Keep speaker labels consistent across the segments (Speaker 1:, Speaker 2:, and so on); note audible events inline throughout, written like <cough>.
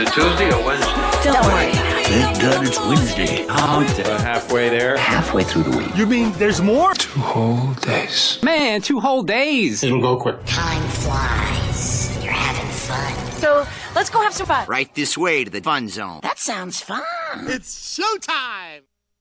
Speaker 1: It Tuesday or Wednesday?
Speaker 2: Don't worry.
Speaker 3: Thank God it's Wednesday.
Speaker 4: About halfway there.
Speaker 3: Halfway through the week.
Speaker 5: You mean there's more?
Speaker 4: Two whole days.
Speaker 6: Man, two whole days.
Speaker 4: It'll go quick.
Speaker 2: Time flies. You're having fun.
Speaker 7: So let's go have some fun.
Speaker 8: Right this way to the fun zone.
Speaker 2: That sounds fun.
Speaker 5: It's showtime!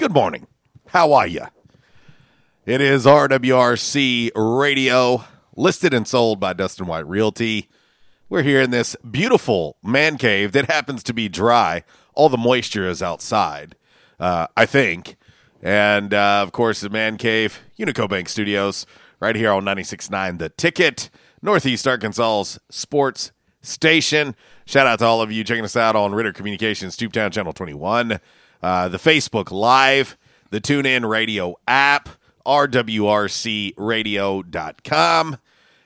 Speaker 9: good morning. How are you? It is RWRC Radio, listed and sold by Dustin White Realty. We're here in this beautiful man cave that happens to be dry. All the moisture is outside, uh, I think. And uh, of course, the man cave, Unico Bank Studios, right here on 96.9 The Ticket, Northeast Arkansas's sports station. Shout out to all of you checking us out on Ritter Communications, Tubetown Channel 21, uh, the Facebook Live, the TuneIn Radio app, rwrcradio.com.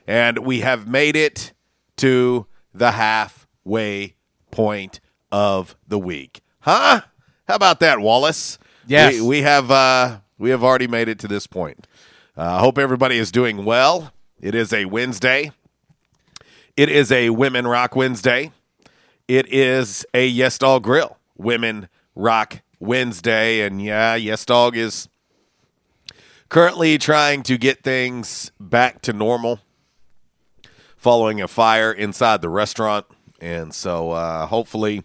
Speaker 9: And we have made it to the halfway point of the week. Huh? How about that, Wallace?
Speaker 4: Yes.
Speaker 9: We, we have uh, we have already made it to this point. I uh, hope everybody is doing well. It is a Wednesday. It is a Women Rock Wednesday. It is a Yes Dog Grill Women Rock Wednesday. And yeah, Yes Dog is currently trying to get things back to normal following a fire inside the restaurant. And so uh, hopefully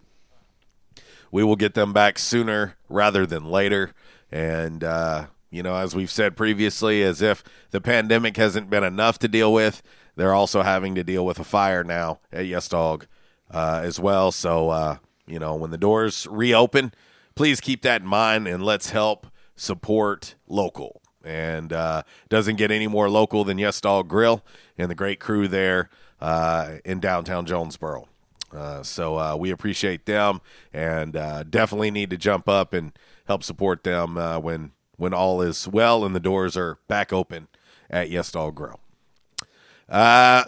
Speaker 9: we will get them back sooner rather than later. And, uh, you know, as we've said previously, as if the pandemic hasn't been enough to deal with, they're also having to deal with a fire now at Yes Dog uh, as well. So, uh, you know, when the doors reopen, please keep that in mind and let's help support local. And uh, doesn't get any more local than Yes Dog Grill and the great crew there uh, in downtown Jonesboro. Uh, so uh, we appreciate them and uh, definitely need to jump up and help support them uh, when when all is well and the doors are back open at Yes Dog Grill.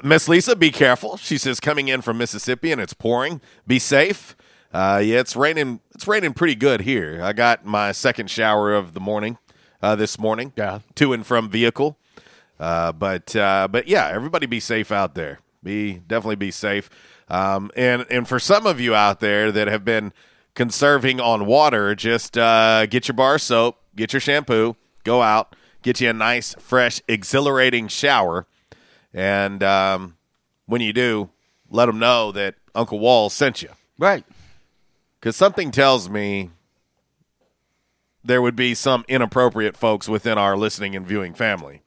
Speaker 9: Miss Lisa, be careful. She says coming in from Mississippi and it's pouring. Be safe. Yeah, it's raining. It's raining pretty good here. I got my second shower of the morning uh, this morning.
Speaker 4: Yeah,
Speaker 9: to and from vehicle. Uh, but uh, but yeah, everybody be safe out there. Be definitely be safe. Um, and and for some of you out there that have been conserving on water, just uh, get your bar soap, get your shampoo, go out, get you a nice, fresh, exhilarating shower, and um, when you do, let them know that Uncle Wall sent you.
Speaker 4: Right.
Speaker 9: Because something tells me there would be some inappropriate folks within our listening and viewing family.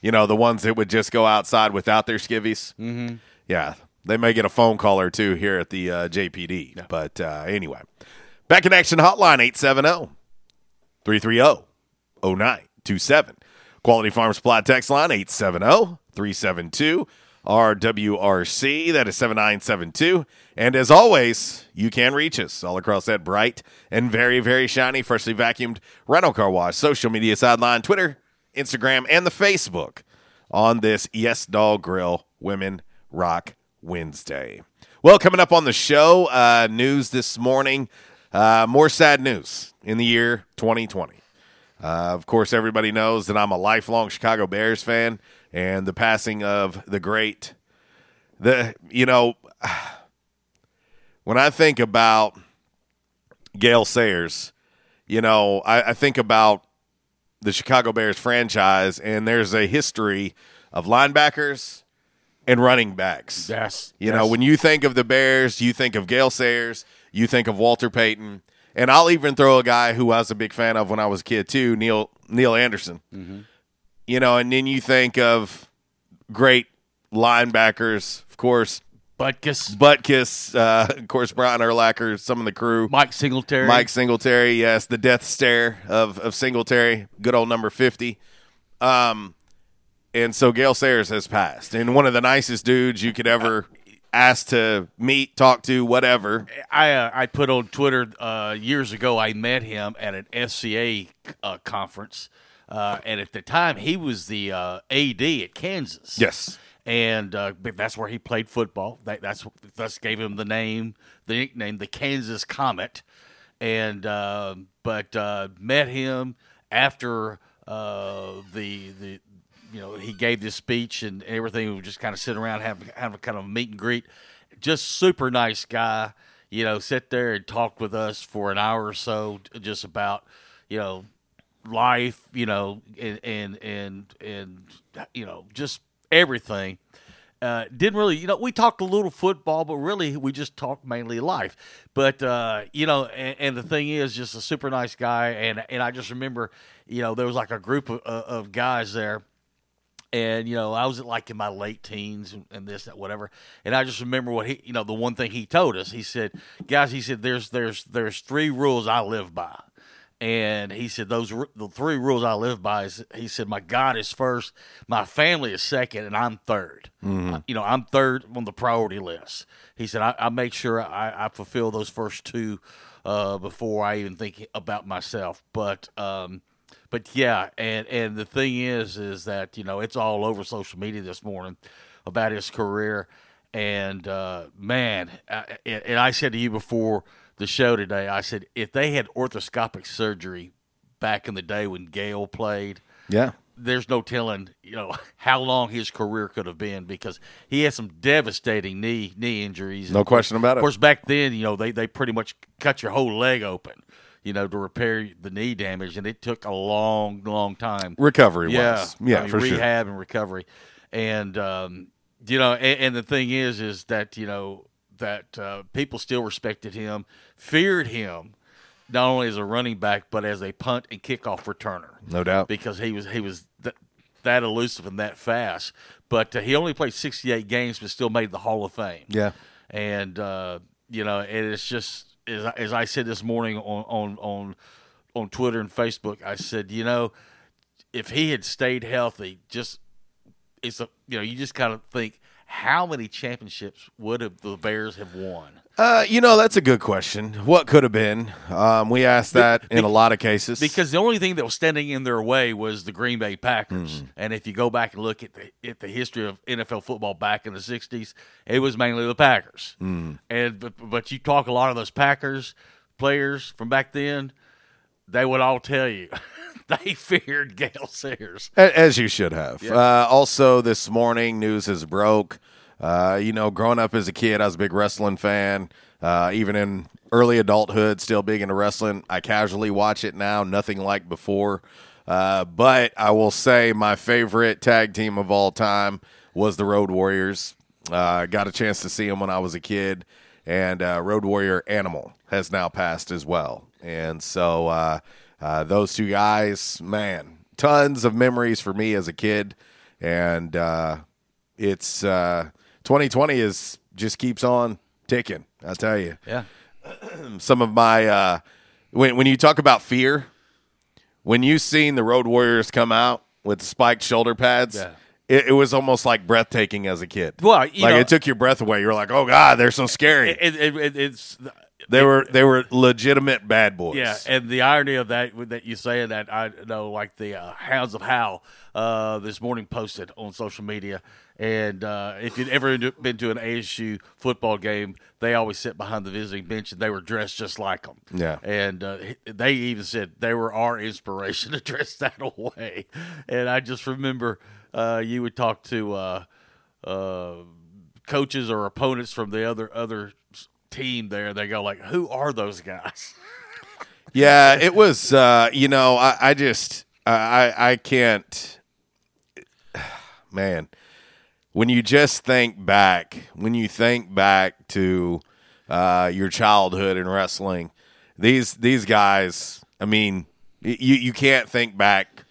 Speaker 9: You know, the ones that would just go outside without their skivvies.
Speaker 4: Mm-hmm.
Speaker 9: Yeah, they may get a phone call or two here at the uh, JPD. But uh, anyway, back in action hotline 870 330 0927. Quality Farm Supply text line 870 372 RWRC. That is 7972. And as always, you can reach us all across that bright and very, very shiny, freshly vacuumed rental car wash, social media sideline, Twitter, Instagram, and the Facebook on this Yes Dog Grill Women Rock Wednesday. Well, coming up on the show, uh, news this morning, uh, more sad news in the year 2020. Uh, of course, everybody knows that I'm a lifelong Chicago Bears fan, and the passing of the great, the you know, when I think about Gale Sayers, you know, I, I think about the Chicago Bears franchise, and there's a history of linebackers and running backs.
Speaker 4: Yes,
Speaker 9: you
Speaker 4: yes.
Speaker 9: know, when you think of the Bears, you think of Gale Sayers, you think of Walter Payton. And I'll even throw a guy who I was a big fan of when I was a kid too, Neal Neal Anderson.
Speaker 4: Mm-hmm.
Speaker 9: You know, and then you think of great linebackers, of course,
Speaker 4: Butkus,
Speaker 9: Butkus, uh, of course, Brian Urlacher, some of the crew,
Speaker 4: Mike Singletary,
Speaker 9: Mike Singletary, yes, the death stare of of Singletary, good old number fifty. Um, and so Gale Sayers has passed, and one of the nicest dudes you could ever ask to meet, talk to, whatever.
Speaker 4: I uh, I put on Twitter uh, years ago. I met him at an FCA uh, conference, uh, and at the time he was the uh, AD at Kansas.
Speaker 9: Yes,
Speaker 4: and uh, that's where he played football. That, that's thus gave him the name, the nickname, the Kansas Comet. And uh, but uh, met him after the the you know he gave this speech and everything. We were just kind of sitting around having have a kind of meet and greet. Just super nice guy. You know, sit there and talk with us for an hour or so, just about you know life. You know, and and and, and you know just everything. Uh, didn't really, you know, we talked a little football, but really we just talked mainly life. But uh, you know, and, and, the thing is, just a super nice guy, and and I just remember, you know, there was like a group of, of guys there and you know I was like in my late teens and this that whatever and I just remember what he you know the one thing he told us he said guys he said there's there's there's three rules I live by and he said those the three rules I live by is he said my God is first my family is second and I'm 3rd
Speaker 9: Mm-hmm.
Speaker 4: you know I'm third on the priority list. He said I, I make sure I, I, fulfill those first two uh, before I even think about myself. But um, but yeah, and and the thing is, is that you know it's all over social media this morning about his career, and uh, man, I, and I said to you before the show today, I said if they had orthoscopic surgery back in the day when Gale played,
Speaker 9: yeah,
Speaker 4: there's no telling you know <laughs> how long his career could have been because he had some devastating knee knee injuries.
Speaker 9: No question about it.
Speaker 4: Of course, back then, you know they they pretty much cut your whole leg open you know, to repair the knee damage, and it took a long, long time.
Speaker 9: Recovery,
Speaker 4: yeah,
Speaker 9: was. yeah,
Speaker 4: I mean,
Speaker 9: for
Speaker 4: rehab
Speaker 9: sure.
Speaker 4: and recovery, and um, you know, and, and, the thing is, is that you know that uh, people still respected him, feared him, not only as a running back but as a punt and kickoff returner.
Speaker 9: No doubt,
Speaker 4: because he was he was th- that elusive and that fast. But uh, he only played 68 games, but still made the Hall of Fame.
Speaker 9: Yeah,
Speaker 4: and uh, you know, and it's just as, as I said this morning on, on on on Twitter and Facebook, I said, you know, if he had stayed healthy, just it's a you know, you just kind of think how many championships would have the Bears have won?
Speaker 9: Uh, you know, that's a good question. What could have been? Um, we asked that in a lot of cases
Speaker 4: because the only thing that was standing in their way was the Green Bay Packers.
Speaker 9: Mm.
Speaker 4: And if you go back and look at the at the history of NFL football back in the '60s, it was mainly the Packers.
Speaker 9: Mm.
Speaker 4: And but, but you talk a lot of those Packers players from back then, they would all tell you. <laughs> <laughs> they feared Gale Sayers,
Speaker 9: as you should have.
Speaker 4: Yeah.
Speaker 9: Uh, also, this morning, news has broke. Uh, you know, growing up as a kid, I was a big wrestling fan. Uh, even in early adulthood, still big into wrestling. I casually watch it now, nothing like before. Uh, but I will say my favorite tag team of all time was the Road Warriors. I got a chance to see them when I was a kid, and uh, Road Warrior Animal has now passed as well. And so uh, uh, those two guys, man, tons of memories for me as a kid, and uh, it's 2020 is just keeps on ticking. I tell you,
Speaker 4: yeah. <clears throat>
Speaker 9: Some of my uh, when when you talk about fear, when you seen the Road Warriors come out with the spiked shoulder pads,
Speaker 4: Yeah.
Speaker 9: it, it was almost like breathtaking as a kid.
Speaker 4: Well,
Speaker 9: like
Speaker 4: know-
Speaker 9: it took your breath away. You're like, oh god, they're so scary.
Speaker 4: It, it, it's
Speaker 9: they were they were legitimate bad boys.
Speaker 4: Yeah, and the irony of that that you saying that I know, like the uh, Hounds of Hal uh, this morning posted on social media, and uh, if you'd ever been to an ASU football game, they always sit behind the visiting bench, and they were dressed just like them.
Speaker 9: Yeah.
Speaker 4: and uh, they even said they were our inspiration <laughs> to dress that way, and I just remember uh, you would talk to. Uh, uh, coaches or opponents from the other other team there they go like who are those guys
Speaker 9: Yeah, it was. Uh, you know, I, I just, I, I can't. Man, when you just think back, when you think back to uh, your childhood in wrestling, these these guys. I mean, you you can't think back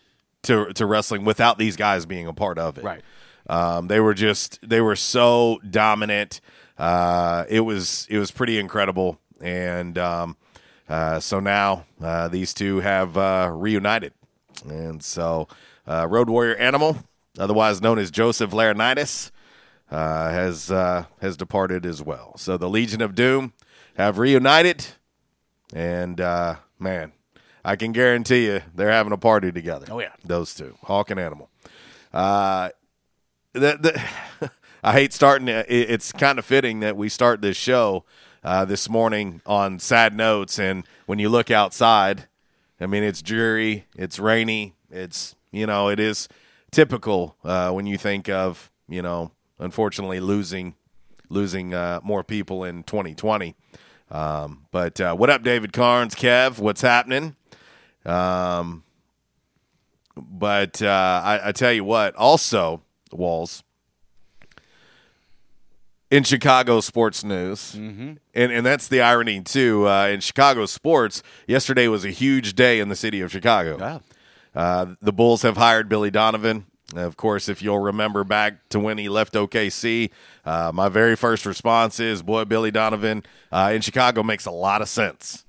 Speaker 9: to to wrestling without these guys being a part of it.
Speaker 4: Right.
Speaker 9: Um, they were just they were so dominant. Uh, it was it was pretty incredible, and um, uh, so now uh, these two have uh, reunited, and so uh, Road Warrior Animal, otherwise known as Joseph Laurinaitis, uh, has uh, has departed as well. So the Legion of Doom have reunited, and uh, man, I can guarantee you they're having a party together.
Speaker 4: Oh, yeah.
Speaker 9: those two, Hawk and Animal. Uh, the, the, <laughs> I hate starting. It, it's kind of fitting that we start this show uh, this morning on sad notes, and when you look outside, I mean it's dreary, it's rainy, it's you know it is typical uh, when you think of you know unfortunately losing losing uh, more people in 2020. Um, but uh, what up, David Carnes, Kev? What's happening? Um, but uh, I, I tell you what, also Walls in Chicago sports news,
Speaker 4: Mm-hmm.
Speaker 9: and and that's the irony too. Uh, in Chicago sports, yesterday was a huge day in the city of Chicago. Uh, the Bulls have hired Billy Donovan. Of course, if you'll remember back to when he left OKC, uh, my very first response is, "Boy, Billy Donovan uh, in Chicago makes a lot of sense."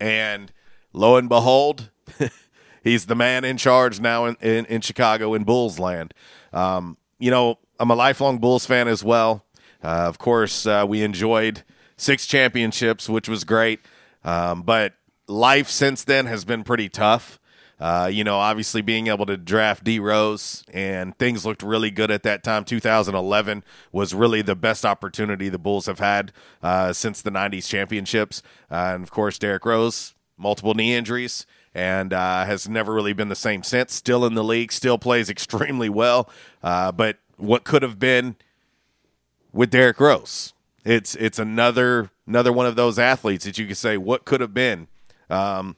Speaker 9: And lo and behold, <laughs> he's the man in charge now in, in, in Chicago in Bulls land. Um, you know, I'm a lifelong Bulls fan as well. Uh, of course, uh, we enjoyed six championships, which was great. Um, but life since then has been pretty tough. Uh, you know, obviously being able to draft D Rose and things looked really good at that time. 2011 was really the best opportunity the Bulls have had uh, since the 90s championships. Uh, and of course, Derrick Rose, multiple knee injuries, and uh, has never really been the same since. Still in the league, still plays <laughs> extremely well. Uh, but what could have been with Derrick Rose? It's it's another another one of those athletes that you could say what could have been. Um,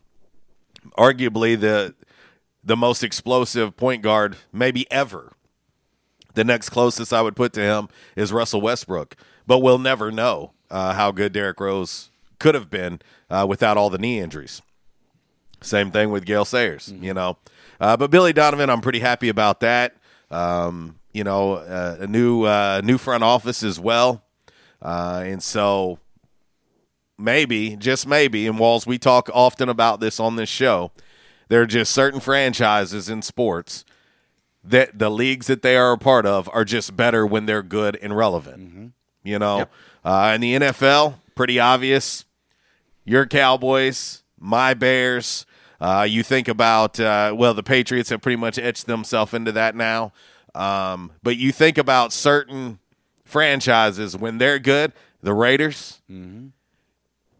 Speaker 9: arguably the the most explosive point guard maybe ever. The next closest I would put to him is Russell Westbrook, but we'll never know uh, how good Derrick Rose could have been uh, without all the knee injuries. Same thing with Gale Sayers, you know. Uh, but Billy Donovan, I'm pretty happy about that. Um, you know, uh, a new uh, new front office as well, uh, and so maybe, just maybe, and Walls, we talk often about this on this show. There are just certain franchises in sports that the leagues that they are a part of are just better when they're good and relevant. You know, uh, in the NFL, pretty obvious. Your Cowboys, my Bears. Uh, you think about uh, well, the Patriots have pretty much etched themselves into that now. Um, but you think about certain franchises when they're good, the Raiders.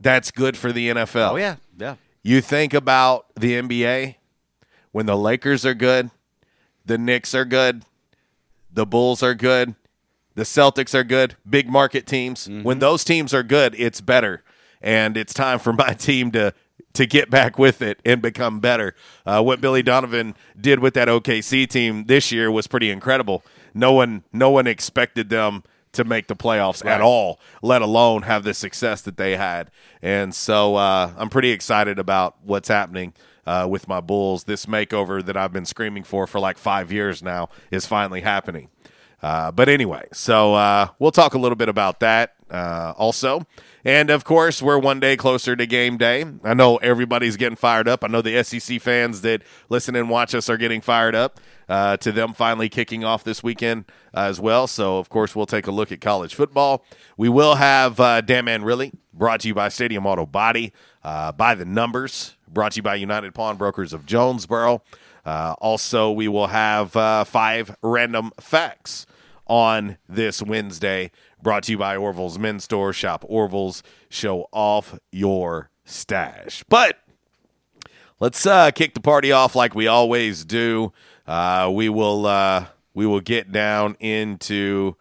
Speaker 9: That's good for the NFL.
Speaker 4: Oh yeah, yeah.
Speaker 9: You think about the NBA when the Lakers are good, the Knicks are good, the Bulls are good, the Celtics are good, big market teams. When those teams are good, it's better. And it's time for my <laughs> team to to get back with it and become better. Uh, what Billy Donovan did with that OKC team this year was pretty incredible. No one no one expected them to make the playoffs at all, let alone have the success that they had. And so uh, I'm pretty excited about what's happening uh, with my Bulls. This makeover that I've been screaming for for like five years now is finally happening. Uh, but anyway, so uh, we'll talk a little bit about that uh, also. And of course, we're one day closer to game day. I know everybody's getting fired up. I know the SEC fans that listen and watch us are getting fired up uh, to them finally kicking off this weekend uh, as well. So, of course, we'll take a look at college football. We will have uh, Damn Man Really brought to you by Stadium Auto Body, uh, by the numbers, brought to you by United Pawnbrokers of Jonesboro. Uh, also, we will have uh, five random facts on this Wednesday, brought to you by Orville's Men's Store. Shop Orville's, show off your stash. But let's uh, kick the party off like we always do. Uh, we will uh, we will get down into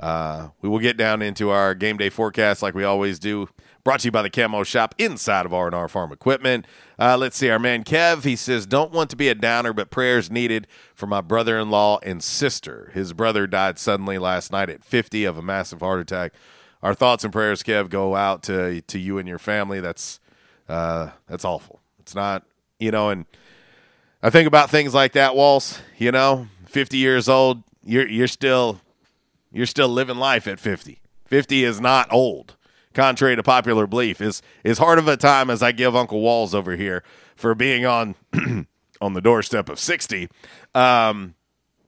Speaker 9: uh, we will get down into our game day forecast like we always do. Brought to you by the Camo Shop inside of R&R Farm Equipment. Uh, let's see, our man Kev, he says, don't want to be a downer, but prayers needed for my brother-in-law and sister. His brother died suddenly last night at 50 of a massive heart attack. Our thoughts and prayers, Kev, go out to to you and your family. That's uh, that's awful. It's not, you know, and I think about things like that, Walls. You know, 50 years old, you're you're still you're still living life at 50. 50 is not old contrary to popular belief, is as hard of a time as I give Uncle Walls over here for being on <clears throat> on the doorstep of sixty. Um,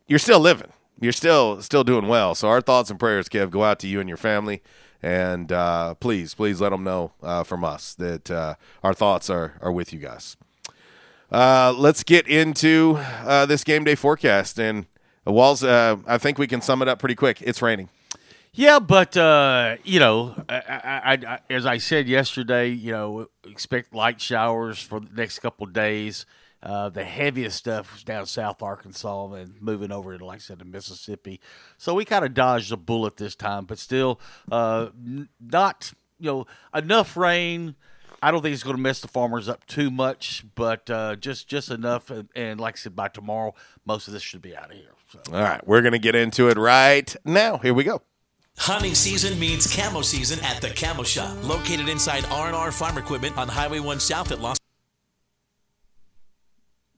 Speaker 9: you're still living. You're still still doing well. So our thoughts and prayers, Kev, go out to you and your family, and uh, please, please let them know uh, from us that uh, our thoughts are are with you guys. Uh, let's get into uh, this game day forecast and Walls. Uh, I think we can sum it up pretty quick. It's raining.
Speaker 4: Yeah, but uh, you know, I, I, I, as I said yesterday, you know, expect light showers for the next couple days. Uh, the heaviest stuff was down South Arkansas and moving over to, like I said, to Mississippi. So we kind of dodged a bullet this time, but still, uh, not you know enough rain. I don't think it's going to mess the farmers up too much, but uh, just just enough. And, and, like I said, by tomorrow, most of this should be out of here. So.
Speaker 9: All right, we're going to get into it right now. Here we go.
Speaker 10: Hunting season means camo season at the Camo Shop, located inside R&R Farm Equipment on Highway 1 South at Los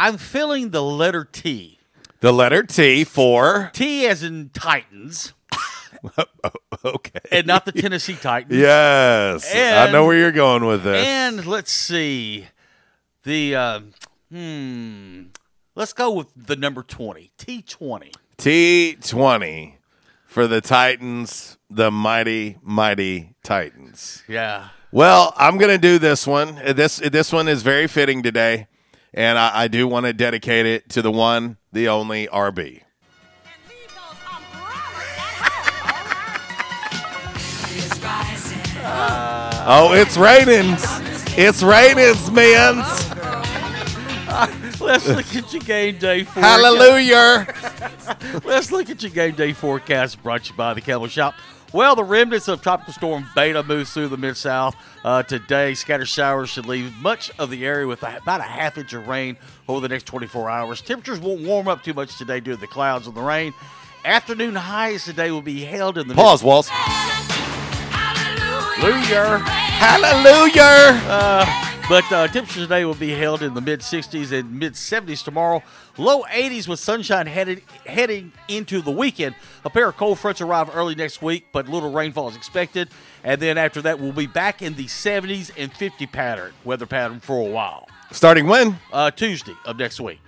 Speaker 4: I'm filling the letter T.
Speaker 9: The letter T for
Speaker 4: T as in Titans. <laughs>
Speaker 9: okay.
Speaker 4: And not the Tennessee Titans.
Speaker 9: Yes.
Speaker 4: And,
Speaker 9: I know where you're going with this.
Speaker 4: And let's see. The uh, hmm. Let's go with the number 20. T20.
Speaker 9: T20 for the Titans, the mighty mighty Titans.
Speaker 4: Yeah.
Speaker 9: Well, I'm going to do this one. This this one is very fitting today and I, I do want to dedicate it to the one, the only RB. <laughs> oh, it's raining. It's raining, man. <laughs>
Speaker 4: Let's look at your game day forecast.
Speaker 9: Hallelujah. <laughs>
Speaker 4: Let's look at your game day forecast brought to you by the Camo Shop. Well, the remnants of Tropical Storm Beta moves through the Mid South uh, today. Scattered showers should leave much of the area with about a half inch of rain over the next 24 hours. Temperatures won't warm up too much today due to the clouds and the rain. Afternoon highs today will be held in the
Speaker 9: pause, Walls.
Speaker 4: Hallelujah.
Speaker 9: Hallelujah.
Speaker 4: Uh, but uh, temperatures today will be held in the mid 60s and mid 70s tomorrow. Low 80s with sunshine headed heading into the weekend. A pair of cold fronts arrive early next week, but little rainfall is expected. And then after that, we'll be back in the 70s and 50 pattern weather pattern for a while.
Speaker 9: Starting when?
Speaker 4: Uh, Tuesday of next week.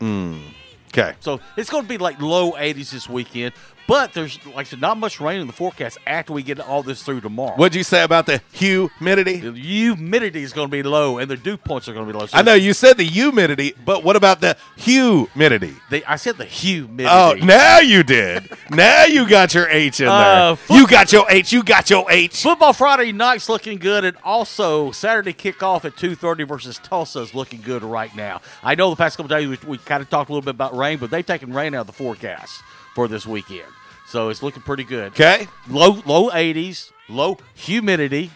Speaker 9: Mm. Okay.
Speaker 4: So it's going to be like low 80s this weekend. But there's, like I said, not much rain in the forecast after we get all this through tomorrow.
Speaker 9: What'd you say about the humidity?
Speaker 4: The humidity is going to be low, and the dew points are going to be low.
Speaker 9: So I know you said the humidity, but what about the humidity?
Speaker 4: The, I said the humidity.
Speaker 9: Oh, now you did. now you got your H in there. Uh, you got your H. You got your H.
Speaker 4: Football Friday night's looking good, and also Saturday kickoff at two thirty versus Tulsa is looking good right now. I know the past couple days we, we kind of talked a little bit about rain, but they've taken rain out of the forecast. for this weekend. So it's looking pretty good.
Speaker 9: Okay.
Speaker 4: Low low 80s, low humidity,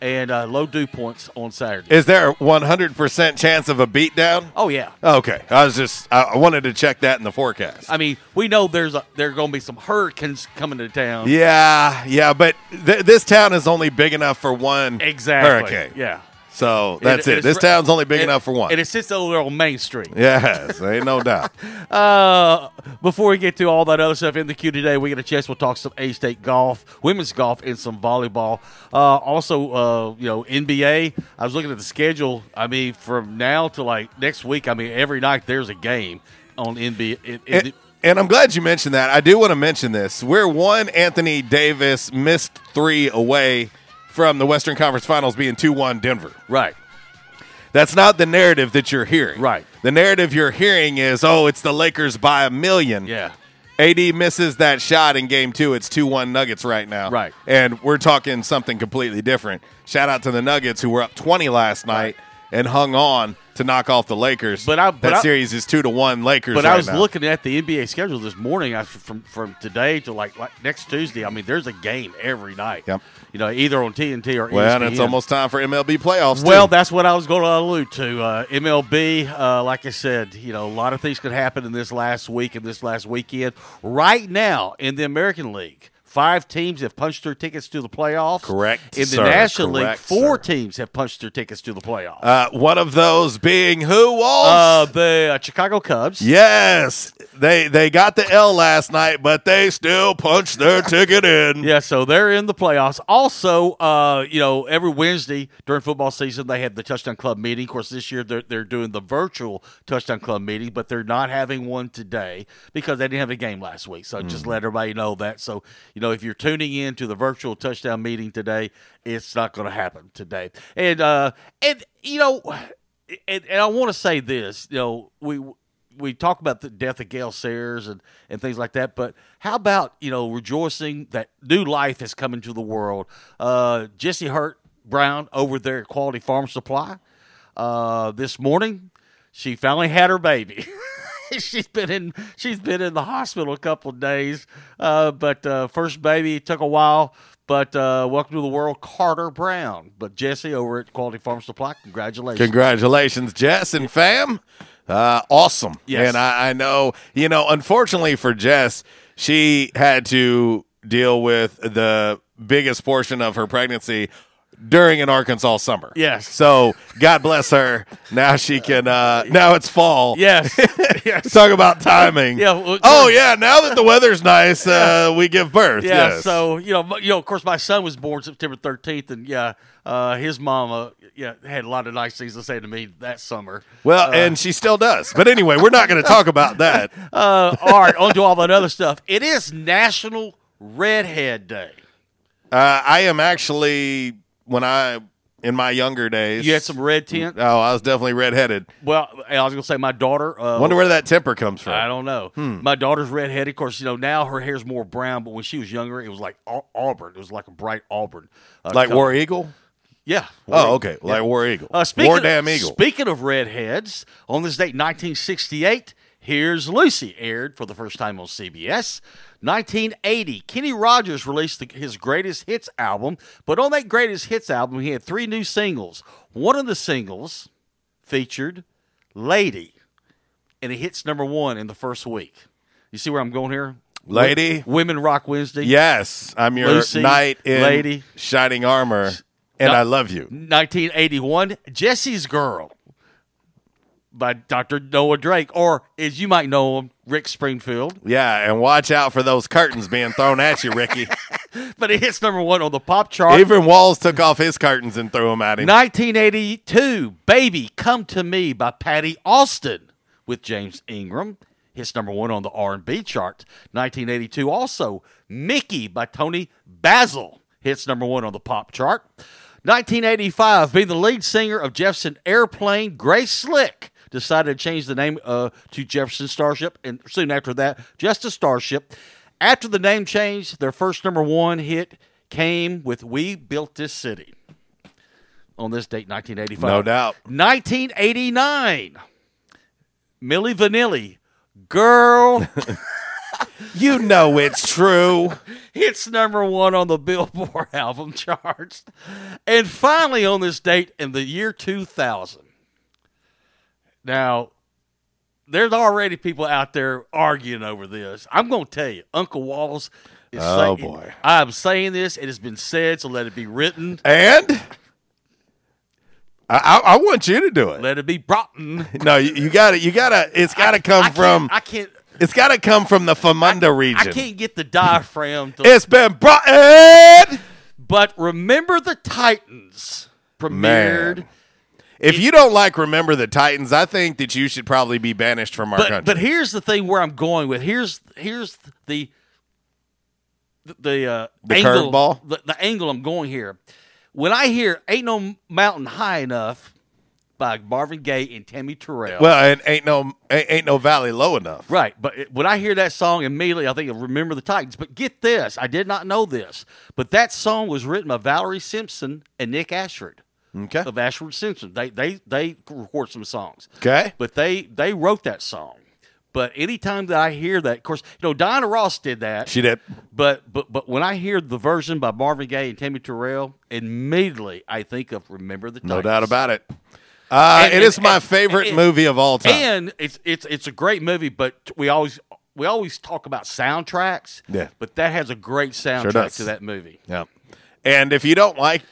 Speaker 4: and uh, low dew points on Saturday.
Speaker 9: Is there a 100% chance of a beatdown?
Speaker 4: Oh yeah.
Speaker 9: Okay. I was just, I wanted to check that in the forecast.
Speaker 4: I mean, we know there's a, there are going to be some hurricanes coming to town.
Speaker 9: Yeah, yeah, but th- this town is only big enough for one
Speaker 4: Exactly.
Speaker 9: hurricane.
Speaker 4: Yeah.
Speaker 9: So that's it.
Speaker 4: it's
Speaker 9: This town's only big
Speaker 4: it-
Speaker 9: enough for one.
Speaker 4: And it sits over on Main Street.
Speaker 9: Yes, ain't no doubt. <laughs>
Speaker 4: Uh, before we get to all that other stuff in the queue today, we get a chance. We'll talk some A State golf, women's golf, and some volleyball. Uh, also, uh, you know, NBA. I was looking at the schedule. I mean, from now to like next week. I mean, every night there's a game on NBA. in- in
Speaker 9: And, and I'm glad you mentioned that. I do want to mention this. We're one Anthony Davis missed three away from the Western Conference Finals being 2 1 Denver.
Speaker 4: right.
Speaker 9: That's not the narrative that you're hearing.
Speaker 4: Right.
Speaker 9: The narrative you're hearing is, oh, it's the Lakers by a million.
Speaker 4: Yeah.
Speaker 9: AD misses that shot in game two. It's 2 1 Nuggets right now.
Speaker 4: Right.
Speaker 9: And we're talking something completely different. Shout out to the Nuggets who were up 20 last night and hung on to knock off the Lakers.
Speaker 4: But I- but
Speaker 9: that
Speaker 4: I-
Speaker 9: series is 2 to 1 Lakers.
Speaker 4: But
Speaker 9: right
Speaker 4: I was
Speaker 9: now.
Speaker 4: looking at the NBA schedule this morning. I, from from today to like, like next Tuesday. I mean, there's a game every night.
Speaker 9: Yep.
Speaker 4: You know, either on TNT or
Speaker 9: Well, and it's almost time for MLB playoffs. too.
Speaker 4: Well, that's what I was going to allude to. Uh, MLB, uh, like I said, you know, a lot of things could happen in this last week and this last weekend. Right now in the American League, five teams have punched their tickets to the playoffs.
Speaker 9: Correct,
Speaker 4: In the
Speaker 9: sir.
Speaker 4: National League, four
Speaker 9: sir.
Speaker 4: teams have punched their tickets to the playoffs.
Speaker 9: uh, one of those being who?
Speaker 4: Uh, the uh, Chicago Cubs.
Speaker 9: yes. They they got the L last night, but they still punched their <laughs> ticket in.
Speaker 4: Yeah, so they're in the playoffs. Also, uh, you know, every Wednesday during football season, they have the Touchdown Club meeting. Of course, this year they're, they're doing the virtual Touchdown Club meeting, but they're not having one today because they didn't have a game last week. So just let everybody know that. So, you know, if you're tuning in to the virtual Touchdown meeting today, it's not going to happen today. And, uh, and you know, and, and I want to say this, you know, we we talk about the death of Gale Sayers and, and things like that, but how about you know rejoicing that new life has come into the world? Uh, Jesse Hurt Brown over there at Quality Farm Supply uh, this morning, she finally had her baby. <laughs> <laughs> she's been in she's been in the hospital a couple of days, uh, but uh, first baby took a while. But uh, welcome to the world, Carter Brown. But Jesse over at Quality Farm Supply, congratulations.
Speaker 9: Congratulations, Jess and fam. Uh, awesome.
Speaker 4: Yes.
Speaker 9: And I, I know, you know, unfortunately for Jess, she had to deal with the biggest portion of her pregnancy during an Arkansas summer.
Speaker 4: Yes.
Speaker 9: So God bless her. Now she can, uh, now it's fall.
Speaker 4: Yes. <laughs> yes.
Speaker 9: Talk about timing.
Speaker 4: Yeah, well,
Speaker 9: oh, yeah. Now that the weather's nice, <laughs> uh, we give birth.
Speaker 4: Yeah,
Speaker 9: yes.
Speaker 4: so you know, you know, of course, my son was born September thirteenth, and yeah, uh, his mama, yeah, had a lot of nice things to say to me that summer.
Speaker 9: well, and she still does. But anyway, we're not going <laughs> to talk about that.
Speaker 4: Uh, all right, on to all that other stuff. It is National Redhead Day.
Speaker 9: Uh, I am actually when I in my younger days.
Speaker 4: You had some red tint.
Speaker 9: Oh, I was definitely redheaded.
Speaker 4: Well, I was gonna say my daughter. Uh,
Speaker 9: Wonder where that temper comes from.
Speaker 4: I don't know.
Speaker 9: Hmm.
Speaker 4: My daughter's redheaded. Of course, you know now her hair's more brown, but when she was younger, it was like au- auburn. It was like a bright auburn. Uh,
Speaker 9: like
Speaker 4: color.
Speaker 9: War Eagle.
Speaker 4: Yeah.
Speaker 9: Oh, okay. Like War Eagle.
Speaker 4: Uh, speaking
Speaker 9: War Damn Eagle.
Speaker 4: Speaking of redheads, on this date, 1968, here's Lucy, aired for the first time on CBS. 1980, Kenny Rogers released the, his greatest hits album, but on that greatest hits album, he had three new singles. One of the singles featured Lady, and it hits number one in the first week. You see where I'm going here?
Speaker 9: Lady?
Speaker 4: Women Rock Wednesday.
Speaker 9: Yes, I'm your
Speaker 4: Lucy,
Speaker 9: knight in
Speaker 4: Lady.
Speaker 9: shining armor, and
Speaker 4: No.
Speaker 9: I love you.
Speaker 4: 1981, Jessie's Girl by Dr. Noah Drake, or as you might know him, Rick Springfield.
Speaker 9: Yeah, and watch out for those curtains being thrown at you, Ricky. <laughs>
Speaker 4: But it hits number one on the pop chart.
Speaker 9: Even Walls took off his curtains and threw them at him.
Speaker 4: 1982, Baby Come to Me by Patti Austin with James Ingram. Hits number one on the R&B chart. 1982 also, Mickey by Toni Basil. Hits number one on the pop chart. 1985, being the lead singer of Jefferson Airplane, Grace Slick decided to change the name uh, to Jefferson Starship, and soon after that, just a Starship. After the name change, their first number one hit came with "We Built This City" on this date, 1985.
Speaker 9: No doubt.
Speaker 4: 1989, Milli Vanilli, girl. <laughs>
Speaker 9: You know it's true. <laughs>
Speaker 4: It's number one on the Billboard <laughs> album charts. And finally, on this date in the year 2000. Now, there's already people out there arguing over this. I'm going to tell you, Uncle Walls is
Speaker 9: Oh,
Speaker 4: saying,
Speaker 9: boy.
Speaker 4: I'm saying this. It has been said, so let it be written.
Speaker 9: And I, I, I want you to do it.
Speaker 4: Let it be brought. in.
Speaker 9: No, you, you got to You got to. It's got to come
Speaker 4: can't-
Speaker 9: from.
Speaker 4: I can't.
Speaker 9: It's got to come from the Famunda region.
Speaker 4: I can't get the diaphragm to.
Speaker 9: It's been brought in.
Speaker 4: But remember the Titans premiered.
Speaker 9: Man. If you don't like Remember the Titans, I think that you should probably be banished from our
Speaker 4: but
Speaker 9: country.
Speaker 4: but here's the thing where I'm going with here's here's the the, the uh,
Speaker 9: The
Speaker 4: angle
Speaker 9: curveball?
Speaker 4: the, the angle I'm going here. When I hear "Ain't No Mountain High Enough" by Marvin Gaye and Tammy Terrell,
Speaker 9: well, it ain't no ain't, ain't no valley low enough.
Speaker 4: right? But it- when I hear that song, immediately I think of "Remember the Titans." But get this, I did not know this, but that song was written by Valerie Simpson and Nick Ashford
Speaker 9: Okay.
Speaker 4: of Ashford Simpson. They they they record some songs.
Speaker 9: Okay.
Speaker 4: but they they wrote that song. But anytime that I hear that, of course, you know Diana Ross did that.
Speaker 9: She did.
Speaker 4: But but but when I hear the version by Marvin Gaye and Tammy Terrell, immediately I think of "Remember the
Speaker 9: No doubt about it. Uh,
Speaker 4: And-
Speaker 9: it is
Speaker 4: and-
Speaker 9: my
Speaker 4: and-
Speaker 9: favorite movie of all time.
Speaker 4: And it's it's it's a great movie, but we always we always talk about soundtracks.
Speaker 9: Yeah.
Speaker 4: But that has a great soundtrack
Speaker 9: does.
Speaker 4: to that movie.
Speaker 9: yeah. And if you don't like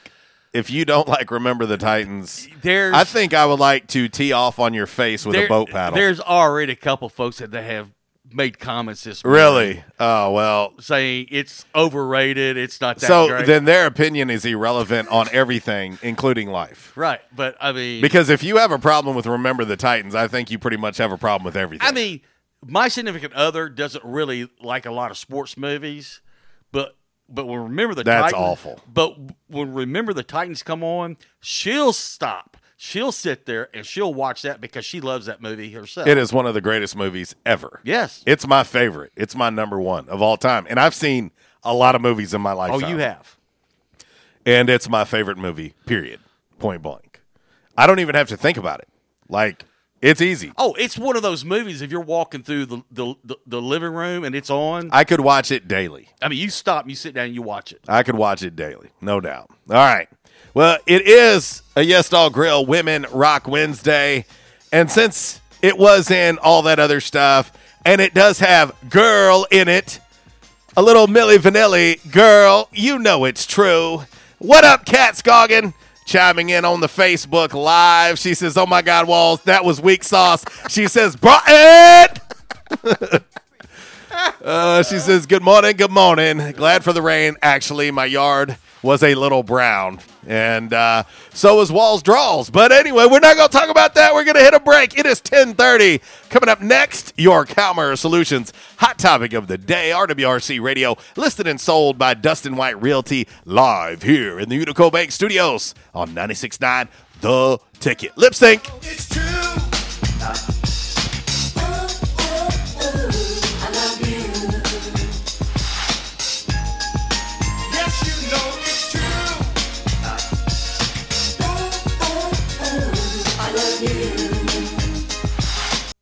Speaker 9: if you don't like Remember the Titans,
Speaker 4: There's
Speaker 9: I think I would like to tee off on your face with a boat paddle.
Speaker 4: There's already a couple folks that they have made comments this morning
Speaker 9: Really? Oh well.
Speaker 4: saying it's overrated. It's not that
Speaker 9: So
Speaker 4: great.
Speaker 9: then their opinion is irrelevant on everything, including life.
Speaker 4: right, but I mean,
Speaker 9: Because if you have a problem with Remember the Titans, I think you pretty much have a problem with everything.
Speaker 4: I mean, my significant other doesn't really like a lot of sports movies, but but when remember the
Speaker 9: That's
Speaker 4: Titans,
Speaker 9: awful.
Speaker 4: But when remember the Titans come on, she'll stop. She'll sit there and she'll watch that because she loves that movie herself.
Speaker 9: it is one of the greatest movies ever.
Speaker 4: Yes.
Speaker 9: It's my favorite. It's my number one of all time. And I've seen a lot of movies in my
Speaker 4: life.
Speaker 9: Oh,
Speaker 4: you have.
Speaker 9: And it's my favorite movie, period. Point blank. I don't even have to think about it. Like, it's easy.
Speaker 4: Oh, it's one of those movies. If you're walking through the the, the, the living room and it's on,
Speaker 9: I could watch it daily.
Speaker 4: I mean, you stop, you sit down, you watch it.
Speaker 9: I could watch it daily, no doubt. All right. Well, it is a Yes Dog Grill Women Rock Wednesday. And since it was in all that other stuff, and it does have girl in it, a little Milli Vanilli, girl, you know it's true. What up, Kat Scoggin? Chiming in on the Facebook Live. She says, Oh my God, Walls, that was weak sauce. She says, Brought it! <laughs> Uh, she says, Good morning, good morning. Glad for the rain. Actually, my yard was a little brown. And uh, so was Walls Draws. But anyway, we're not going to talk about that. We're going to hit a break. It is 1030. Coming up next, your Calmer Solutions hot topic of the day, RWRC Radio, listed and sold by Dustin White Realty, live here in the Unico Bank Studios on 96.9 The Ticket. Lip sync.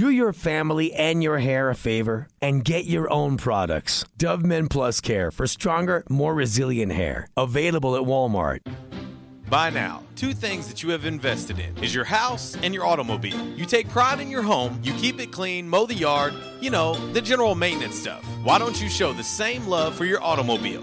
Speaker 11: Do your family and your hair a favor and get your own products. Dove Men Plus Care for stronger, more resilient hair. Available at Walmart.
Speaker 9: By now, two things that you have invested in is your house and your automobile. You take pride in your home, you keep it clean, mow the yard, you know, the general maintenance stuff. Why don't you show the same love for your automobile?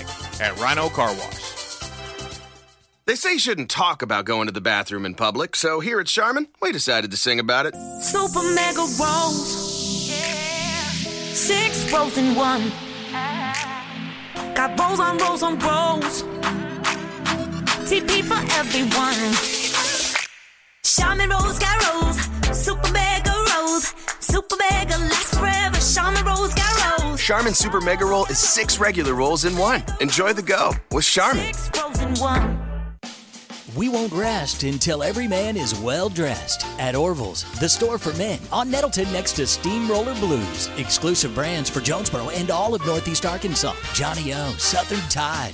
Speaker 9: at Rhino Car Wash.
Speaker 12: They say you shouldn't talk about going to the bathroom in public, so here at Charmin, we decided to sing about it.
Speaker 13: Super mega rolls. Six rolls in one. Got rolls on rolls on rolls. TP for everyone. Charmin rolls got rolls. Super mega rolls. Super mega lasts forever. Charmin rolls got rolls.
Speaker 12: Charmin Super Mega Roll is six regular rolls in one. Enjoy the go with Charmin.
Speaker 13: Six rolls in one.
Speaker 14: We won't rest until every man is well dressed. At Orville's, the store for men, on Nettleton next to Steamroller Blues. Exclusive brands for Jonesboro and all of Northeast Arkansas. Johnny O, Southern Tide,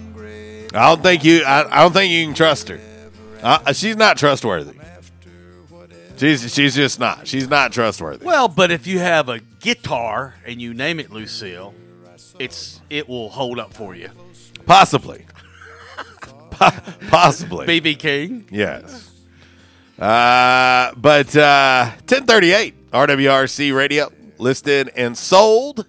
Speaker 9: I don't think you. I, I don't think you can trust her. Uh, she's not trustworthy. She's she's just not. She's not trustworthy.
Speaker 4: Well, but if you have a guitar and you name it Lucille, it's it will hold up for you.
Speaker 9: Possibly. <laughs> Po- Possibly.
Speaker 4: BB King.
Speaker 9: Yes. Uh, but uh, 1038 RWRC Radio listed and sold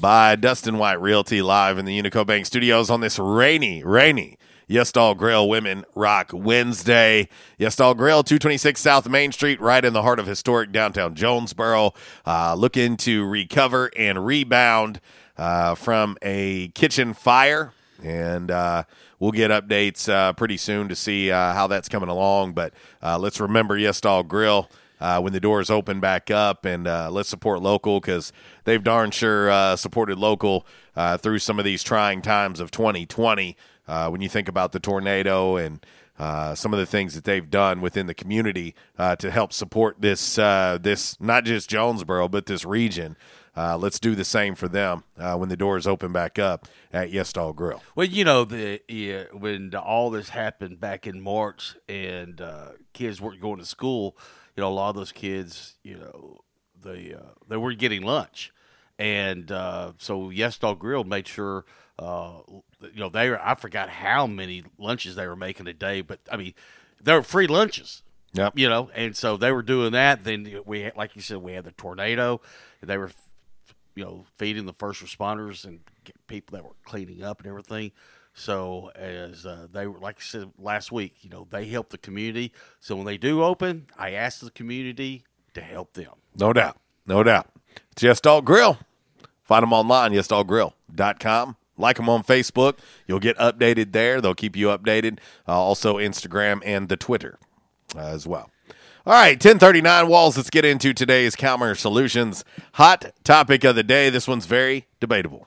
Speaker 9: by Dustin White Realty live in the Unico Bank Studios on this rainy, rainy Yes Dog Grill Women Rock Wednesday. Yes Dog Grill, 226 South Main Street, right in the heart of historic downtown Jonesboro. Uh, looking to recover and rebound uh, from a kitchen fire. And uh, we'll get updates uh, pretty soon to see uh, how that's coming along. But uh, let's remember Yes Dog Grill. Uh, when the doors open back up, and uh, let's support local because they've darn sure uh, supported local uh, through some of these trying times of 2020. Uh, when you think about the tornado and uh, some of the things that they've done within the community to help support this, this not just Jonesboro but this region. Uh, let's do the same for them uh, when the doors open back up at Yes Dog Grill.
Speaker 4: Well, you know, the yeah, when all this happened back in March and uh, kids weren't going to school, you know, a lot of those kids, you know, they uh, they were getting lunch, and uh, so Dog Grill made sure, uh, you know, they were, I forgot how many lunches they were making a day, but I mean, they were free lunches.
Speaker 9: Yep.
Speaker 4: You know, and so they were doing that. Then we, like you said, we had the tornado. They were, you know, feeding the first responders and people that were cleaning up and everything. So as uh, they were, like I said last week, you know, they help the community. So when they do open, I ask the community to help them.
Speaker 9: No doubt. No doubt. It's Yes Dog Grill. Find them online, yesdoggrill.com. Like them on Facebook. You'll get updated there. They'll keep you updated. Uh, also, Instagram and the Twitter uh, as well. All right, 1039 Walls. Let's get into today's Calmer Solutions hot topic of the day. This one's very debatable.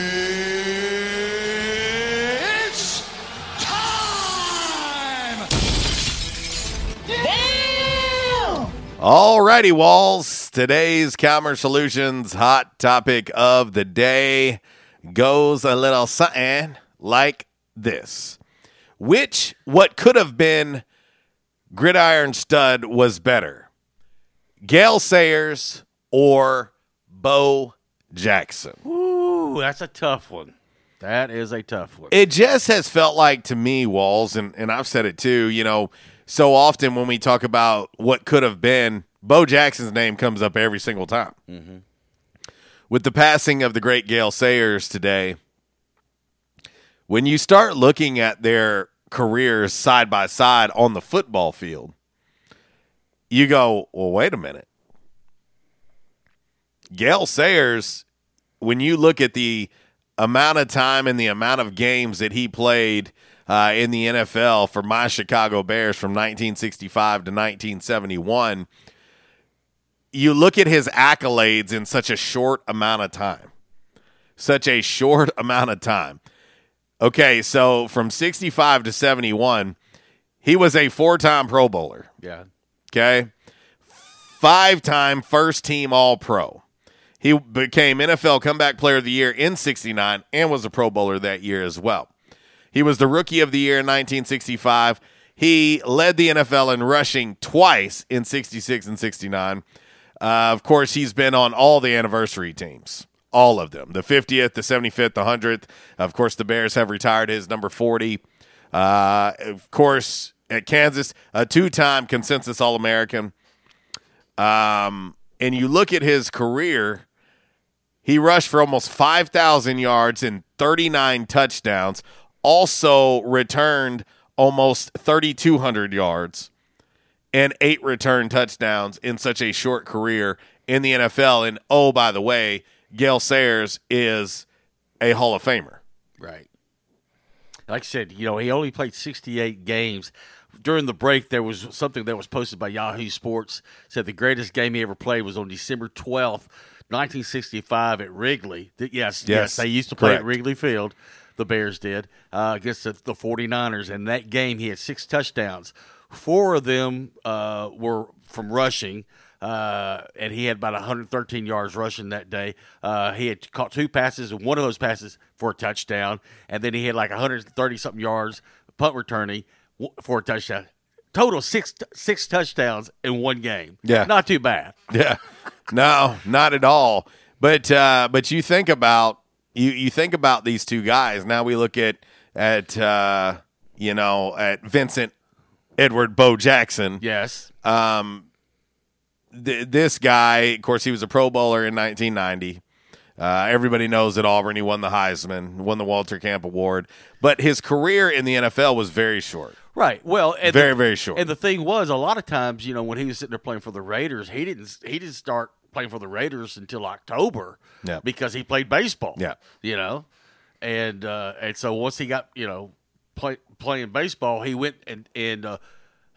Speaker 15: Damn!
Speaker 9: Alrighty, Walls. Today's Calmer Solutions hot topic of the day goes a little something like this. Which, what could have been Gridiron Stud was better? Gale Sayers or Bo Jackson?
Speaker 4: Ooh, that's a tough one. That is a tough one.
Speaker 9: It just has felt like to me, Walls, and, and I've said it too, you know, so often when we talk about what could have been, Bo Jackson's name comes up every single time.
Speaker 4: Mm-hmm.
Speaker 9: With the passing of the great Gale Sayers today, when you start looking at their careers side by side on the football field, you go, well, wait a minute. Gale Sayers when you look at the amount of time and the amount of games that he played uh, in the NFL for my Chicago Bears from 1965 to 1971, you look at his accolades in such a short amount of time. Such a short <laughs> amount of time. Okay, so from 65 to 71, he was a four time Pro Bowler.
Speaker 4: Yeah.
Speaker 9: Okay. Five time first team All Pro. He became NFL Comeback Player of the Year in 69 and was a Pro Bowler that year as well. He was the Rookie of the Year in 1965. He led the NFL in rushing twice in 66 and 69. Uh, of course, he's been on all the anniversary teams, all of them the 50th, the 75th, the 100th. Of course, the Bears have retired his number 40. Uh, of course, at Kansas, a two time consensus All American. Um, and you look at his career, he rushed for almost 5,000 yards and 39 touchdowns, also returned almost 3,200 yards and eight return touchdowns in such a short career in the NFL. And oh, by the way, Gale Sayers is a Hall of Famer.
Speaker 4: Right. Like I said, you know, he only played 68 games. During the break, there was something that was posted by Yahoo Sports said the greatest game he ever played was on December 12th, 1965 at Wrigley. Yes, yes,
Speaker 9: Yes,
Speaker 4: they used to play
Speaker 9: correct.
Speaker 4: at Wrigley Field. The Bears did uh, against the, the 49ers. And that game, he had six touchdowns. Four of them uh, were from rushing. Uh, and he had about 113 yards rushing that day. Uh, he had caught two passes, and one of those passes for a touchdown, and then he had like 130 something yards punt returning for a touchdown. Total six six touchdowns in one game.
Speaker 9: Yeah.
Speaker 4: not too bad.
Speaker 9: Yeah. No, not at all. But uh, but you think about you you think about these two guys. Now we look at at uh, you know at Vincent Edward Bo Jackson.
Speaker 4: Yes.
Speaker 9: Um, th- this guy, of course, he was a Pro Bowler in 1990. Uh, everybody knows at Auburn he won the Heisman, won the Walter Camp Award, but his career in the NFL was very short.
Speaker 4: Right. Well, and
Speaker 9: Very,
Speaker 4: the,
Speaker 9: very short.
Speaker 4: And the thing was, a lot of times, you know, when he was sitting there playing for the Raiders, he didn't he didn't start playing for the Raiders until October.
Speaker 9: Yeah.
Speaker 4: Because he played baseball.
Speaker 9: Yeah.
Speaker 4: You know, and uh, and so once he got you know play, playing baseball, he went and and uh,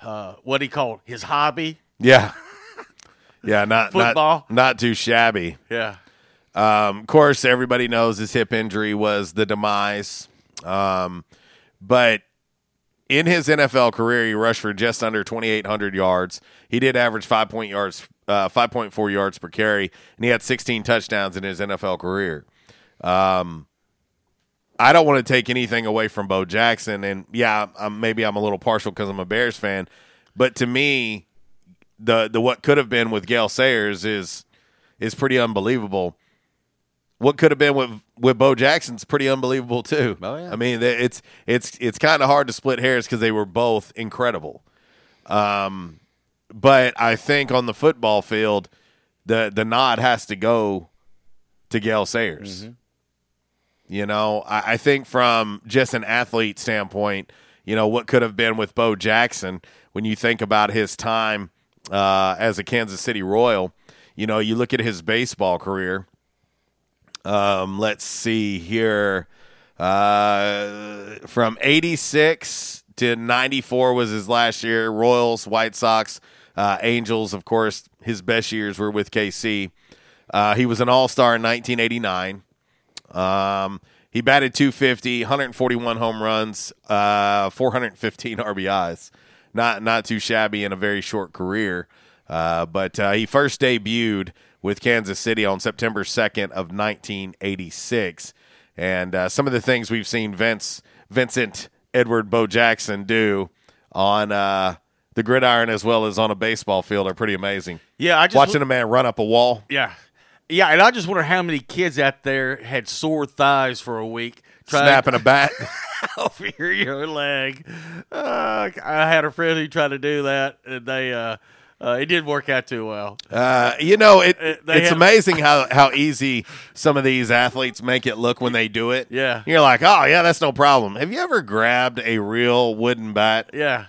Speaker 4: uh, what he called his hobby.
Speaker 9: Yeah, <laughs> yeah, not
Speaker 4: Football.
Speaker 9: not not too shabby.
Speaker 4: Yeah.
Speaker 9: Um, of course, everybody knows his hip injury was the demise. Um, but in his NFL career, he rushed for just under 2,800 yards. He did average five point yards, uh, 5.4 yards per carry, and he had 16 touchdowns in his NFL career. Um, I don't want to take anything away from Bo Jackson, and yeah, I'm, maybe I'm a little partial because I'm a Bears fan, but to me, the the what could have been with Gale Sayers is is pretty unbelievable. What could have been with with Bo Jackson's pretty unbelievable too.
Speaker 4: Oh, yeah.
Speaker 9: I mean, it's it's it's kind of hard to split hairs because they were both incredible. Um, but I think on the football field, the the nod has to go to Gale Sayers. You know, I, I think from just an athlete standpoint, you know, what could have been with Bo Jackson when you think about his time uh, as a Kansas City Royal. You know, you look at his baseball career. Um, let's see here. Uh, from 86 to 94 was his last year. Royals, White Sox, uh, Angels, of course, his best years were with KC. Uh, he was an all star in 1989. Um, he batted 250, 141 home runs, uh, 415 <laughs> RBIs. Not not too shabby in a very short career. Uh, but uh, he first debuted with Kansas City on September 2nd of 1986. And uh, some of the things we've seen Vince Vincent Edward Bo Jackson do on the gridiron as well as on a baseball field are pretty amazing.
Speaker 4: Yeah, I just
Speaker 9: watching a man run up a wall.
Speaker 4: Yeah. Yeah, and I just wonder how many kids out there had sore thighs for a week.
Speaker 9: Snapping a bat. <laughs>
Speaker 4: over your leg. Uh, I had a friend who tried to do that, and they uh, uh, it didn't work out too well.
Speaker 9: Uh, you know, it,
Speaker 4: Uh, they
Speaker 9: it's
Speaker 4: have-
Speaker 9: amazing how, how easy some of these athletes make it look when they do it.
Speaker 4: Yeah.
Speaker 9: You're like, oh, yeah, that's no problem. Have you ever grabbed a real wooden bat?
Speaker 4: Yeah.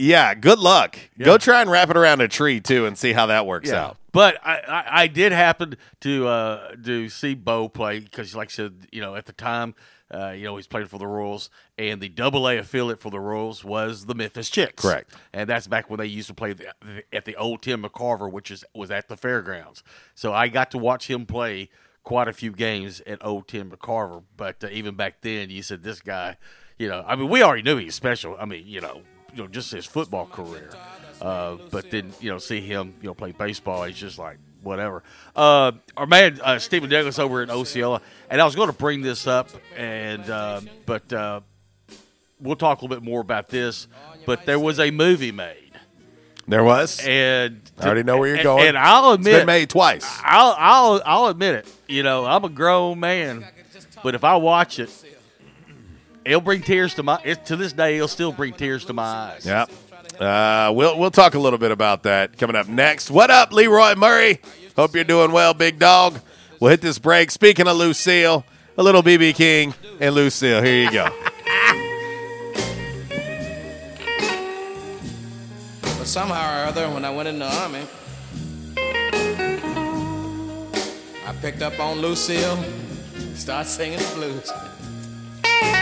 Speaker 9: Yeah, good luck. Go try and wrap it around a tree, too, and see how that works
Speaker 4: Yeah.
Speaker 9: out.
Speaker 4: But I, I, I did happen to uh, to see Bo play because, like I said, you know, at the time, uh, you know, he's playing for the Royals, and the Double A affiliate for the Royals was the Memphis Chicks.
Speaker 9: Correct.
Speaker 4: And that's back when they used to play the, at the old Tim McCarver, which is was at the fairgrounds. So I got to watch him play quite a few games at old Tim McCarver. But uh, even back then, you said this guy, you know, I mean, we already knew he was special. I mean, you know, you know, just his football career. Uh, but then you know, see him, you know, play baseball. He's just like whatever. Uh, our man uh, Stephen Douglas over at Osceola, and I was going to bring this up, and uh, but uh, we'll talk a little bit more about this. But there was a movie made.
Speaker 9: There was,
Speaker 4: and
Speaker 9: I already know where you're
Speaker 4: and-
Speaker 9: going.
Speaker 4: And I'll
Speaker 9: It's
Speaker 4: admit,
Speaker 9: been made twice.
Speaker 4: I'll I'll I'll admit it. You know, I'm a grown man, but if I watch it, it'll bring tears to my. It, to this day, it'll still bring tears to my eyes.
Speaker 9: Yep. Uh, we'll we'll talk a little bit about that coming up next. What up, Leroy Murray? Hope you're doing well, big dog. We'll hit this break. Speaking of Lucille, a little BB King and Lucille. Here you go. <laughs>
Speaker 16: But somehow or other, when I went in the army, I picked up on Lucille, started singing the blues.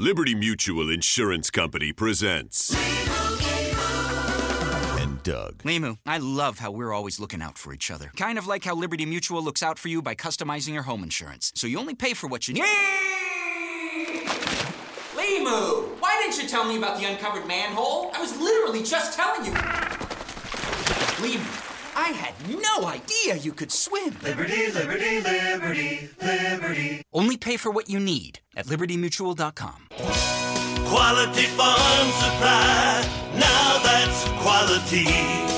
Speaker 17: Liberty Mutual Insurance Company presents. And Doug.
Speaker 8: Limu, I love how we're always looking out for each other. Kind of like how Liberty Mutual looks out for you by customizing your home insurance. So you only pay for what you need.
Speaker 18: Limu, why didn't you tell me about the uncovered manhole? I was literally just telling you. Limu, I had no idea you could swim.
Speaker 15: Liberty, liberty, liberty, liberty.
Speaker 8: Only pay for what you need at libertymutual.com.
Speaker 15: Quality farm supply. Now that's quality.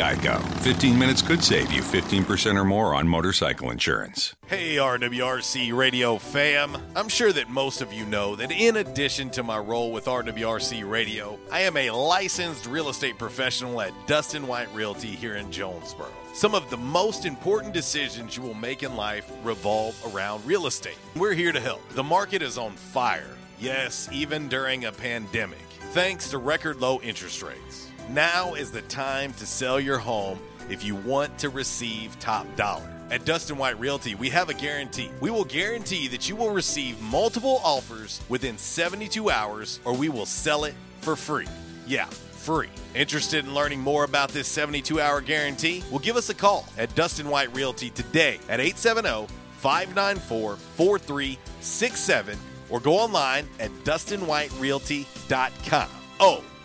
Speaker 17: Geico. 15 minutes could save you 15% or more on motorcycle insurance.
Speaker 9: Hey, RWRC Radio fam. I'm sure that most of you know that in addition to my role with RWRC Radio, I am a licensed real estate professional at Dustin White Realty here in Jonesboro. Some of the most important decisions you will make in life revolve around real estate. We're here to help. The market is on fire. Yes, even during a pandemic, thanks to record low interest rates. Now is the time to sell your home if you want to receive top dollar. At Dustin White Realty, we have a guarantee. We will guarantee that you will receive multiple offers within 72 hours or we will sell it for free. Yeah, free. Interested in learning more about this 72 hour guarantee? Well, give us a call at Dustin White Realty today at 870 594 4367 or go online at dustinwhiterealty.com. Oh,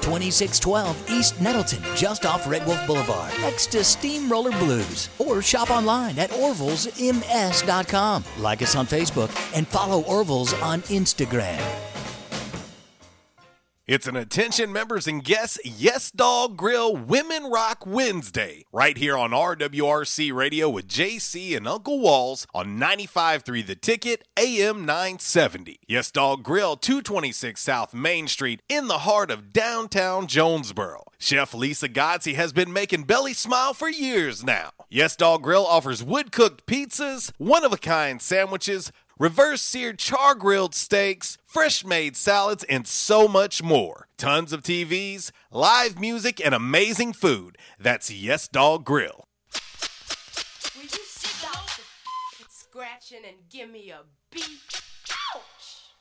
Speaker 14: 2612 East Nettleton, just off Red Wolf Boulevard, next to Steamroller Blues. Or shop online at orvillesms.com. Like us on Facebook and follow Orville's on Instagram.
Speaker 9: It's an attention members and guests Yes Dog Grill Women Rock Wednesday right here on RWRC Radio with JC and Uncle Walls on 95.3 The Ticket AM 970. Yes Dog Grill 226 South Main Street in the heart of downtown Jonesboro. Chef Lisa Godsey has been making Belly smile for years now. Yes Dog Grill offers wood cooked pizzas, one of a kind sandwiches, reverse seared char grilled steaks, fresh made salads, and so much more. Tons of TVs, live music, and amazing food. That's Yes Dog Grill.
Speaker 19: Will you stop the scratching and give me a beat? Ouch!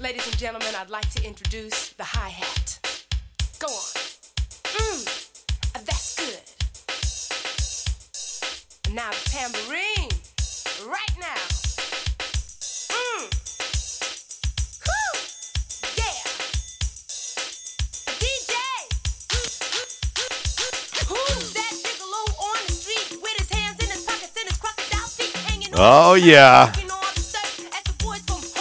Speaker 19: Ladies and gentlemen, I'd like to introduce the hi hat. Go on. Mmm, that's good. Now the tambourine. Right now.
Speaker 9: Oh, yeah.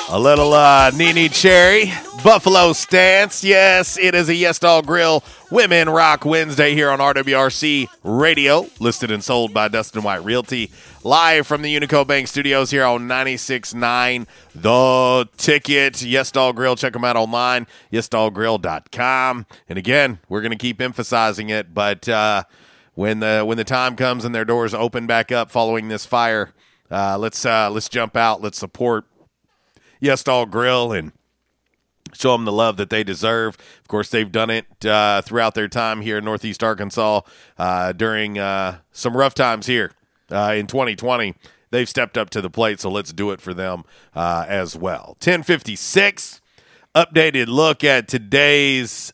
Speaker 9: A little uh, Neneh Cherry, Buffalo Stance. Yes, it is a Yes Dog Grill Women Rock Wednesday here on RWRC Radio, listed and sold by Dustin White Realty. Live from the Unico Bank Studios here on 96.9 The Ticket. Yes Dog Grill, check them out online, yesdoggrill.com. And again, we're going to keep emphasizing it, but uh, when the when the time comes and their doors open back up following this fire Uh, let's uh, let's jump out. Let's support Yes Dog Grill and show them the love that they deserve. Of course, they've done it uh, throughout their time here in Northeast Arkansas uh, during uh, some rough times here uh, in 2020. They've stepped up to the plate, so let's do it for them as well. 1056, updated look at today's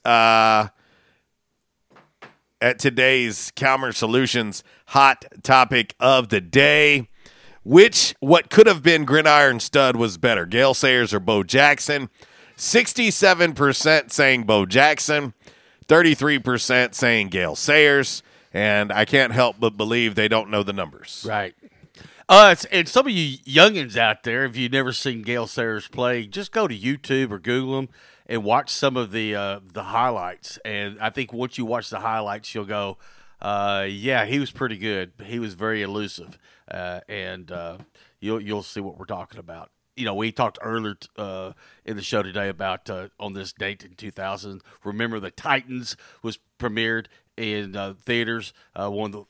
Speaker 9: at today's Calmer Solutions hot topic of the day. Which what could have been Gridiron Stud was better, Gale Sayers or Bo Jackson? 67% saying Bo Jackson, 33% saying Gale Sayers, and I can't help but believe they don't know the numbers.
Speaker 4: Right. Uh, and some of you youngins out there, if you've never seen Gale Sayers play, just go to YouTube or Google them and watch some of the uh, the highlights. And I think once you watch the highlights, you'll go, uh, "Yeah, he was pretty good. He was very elusive," uh, and uh, you'll you'll see what we're talking about. You know, we talked earlier uh, in the show today about uh, on this date in 2000. Remember, the Titans was premiered in uh, theaters. Uh, one of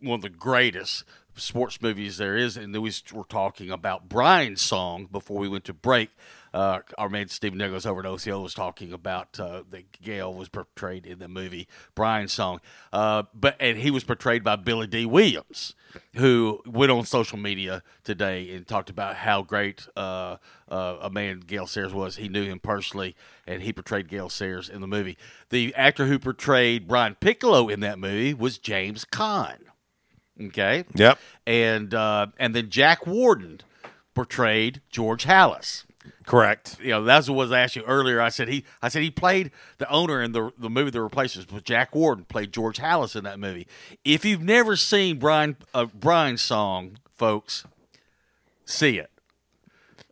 Speaker 4: the one of the greatest sports movies there is, and then we were talking about Brian's song before we went to break. Uh, our man Steve Nichols over at OCO was talking about uh, that Gale was portrayed in the movie Brian's song, uh, but and he was portrayed by Billy Dee Williams, who went on social media today and talked about how great uh, uh, a man Gale Sayers was. He knew him personally, and he portrayed Gale Sayers in the movie. The actor who portrayed Brian Piccolo in that movie was James Caan. Okay.
Speaker 9: Yep.
Speaker 4: And uh, and then Jack Warden portrayed George Halas.
Speaker 9: Correct.
Speaker 4: You know, that's what was I asked you earlier. I said he I said he played the owner in the the movie The Replacements, but Jack Warden played George Halas in that movie. If you've never seen Brian uh, Brian's song, folks, see it.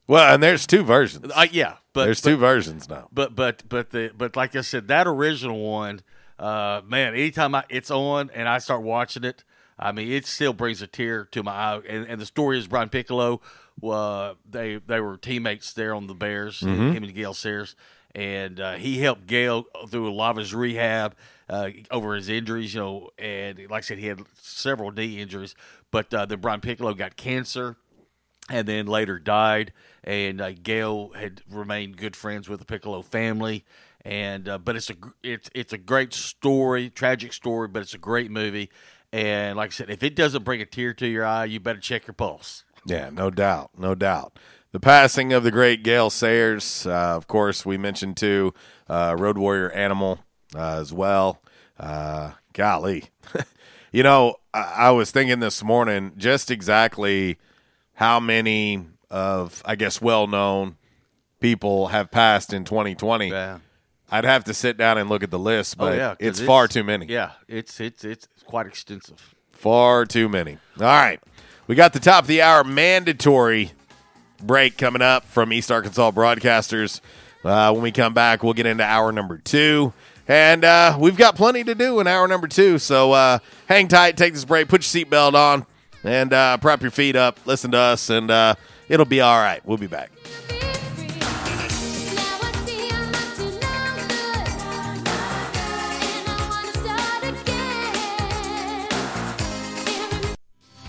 Speaker 9: Well, and there's two versions.
Speaker 4: Uh, yeah, but
Speaker 9: there's
Speaker 4: but,
Speaker 9: two versions now.
Speaker 4: But but but the but like I said, that original one, uh, man, anytime I, it's on and I start watching it, I mean, it still brings a tear to my eye. And, and the story is Brian Piccolo. Uh, they they were teammates there on the Bears,
Speaker 9: Mhm.
Speaker 4: him and Gale Sayers, and uh, he helped Gale through a lot of his rehab uh, over his injuries. You know, and like I said, he had several knee injuries. But uh, then Brian Piccolo got cancer and then later died. And uh, Gale had remained good friends with the Piccolo family. And uh, but it's a it's it's a great story, tragic story, but it's a great movie. And like I said, if it doesn't bring a tear to your eye, you better check your pulse.
Speaker 9: Yeah, no doubt, no doubt. The passing of the great Gale Sayers, uh, of course, we mentioned too, uh, Road Warrior Animal uh, as well. Uh, golly, <laughs> you know, I, I was thinking this morning just exactly how many of, I guess, well-known people have passed in 2020.
Speaker 4: Yeah.
Speaker 9: I'd have to sit down and look at the list, but
Speaker 4: oh yeah, 'cause
Speaker 9: it's, far too many.
Speaker 4: Yeah, it's it's it's quite extensive.
Speaker 9: Far too many. All right. We got the top of the hour mandatory break coming up from East Arkansas Broadcasters. Uh, when we come back, we'll get into hour number two. And uh, we've got plenty to do in hour number two. So uh, hang tight, take this break, put your seatbelt on, and uh, prop your feet up, listen to us, and uh, it'll be all right. We'll be back.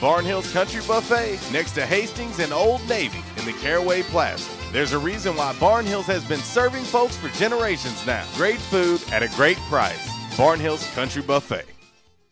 Speaker 9: Barnhill's Country Buffet next to Hastings and Old Navy in the Caraway Plaza. There's a reason why Barnhills has been serving folks for generations now. Great food at a great price. Barnhill's Country Buffet.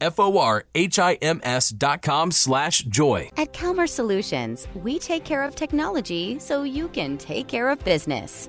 Speaker 20: F-O-R-H-I-M-S dot com slash joy.
Speaker 21: At Calmer Solutions, we take care of technology so you can take care of business.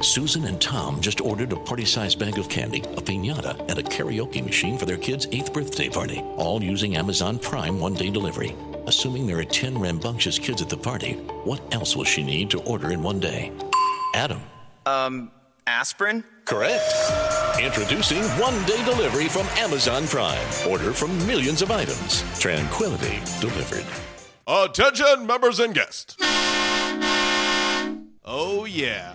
Speaker 22: Susan and Tom just ordered a party sized bag of candy, a pinata, and a karaoke machine for their kid's eighth birthday party, all using Amazon Prime one day delivery. Assuming there are 10 rambunctious kids at the party, what else will she need to order in one day? Adam.
Speaker 23: Um, aspirin?
Speaker 22: Correct. Introducing one day delivery from Amazon Prime. Order from millions of items. Tranquility delivered.
Speaker 24: Attention, members and guests.
Speaker 9: Oh, yeah.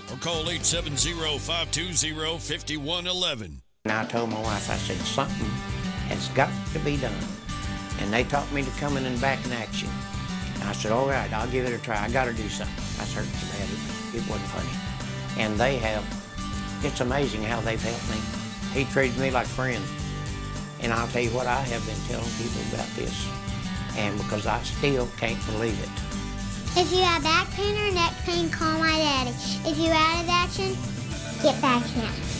Speaker 5: or call 870-520-5111.
Speaker 25: And I told my wife, I said, something has got to be done. And they taught me to come in and back in action. And I said, all right, I'll give it a try. I got to do something. I so bad, it, it wasn't funny. And they have, it's amazing how they've helped me. He treated me like friends. And I'll tell you what, I have been telling people about this. And because I still can't believe it.
Speaker 26: If you have back pain or neck pain, call my daddy. If you're out of action, get back in.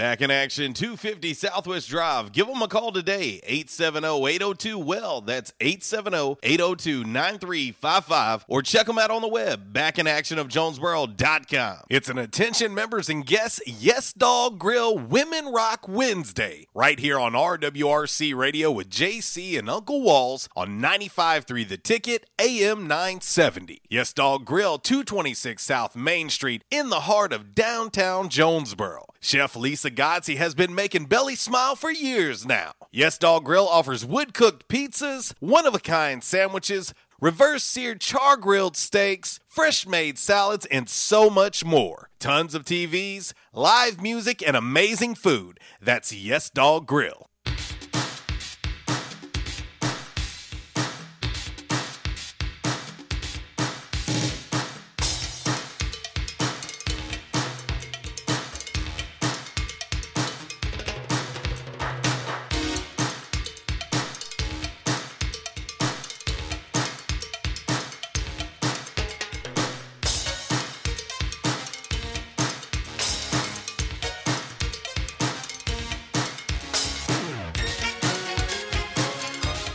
Speaker 9: Back in action, 250 Southwest Drive. Give them a call today, 870-802-WELL. That's 870-802-9355. Or check them out on the web, backinactionofjonesboro.com. It's an attention members and guests Yes Dog Grill Women Rock Wednesday, right here on RWRC Radio with JC and Uncle Walls on 95.3 The Ticket, AM 970. Yes Dog Grill, 226 South Main Street, in the heart of downtown Jonesboro. Chef Lisa Godsey has been making Belly smile for years now. Yes Dog Grill offers wood cooked pizzas, one of a kind sandwiches, reverse seared char grilled steaks, fresh made salads, and so much more. Tons of TVs, live music, and amazing food. That's Yes Dog Grill.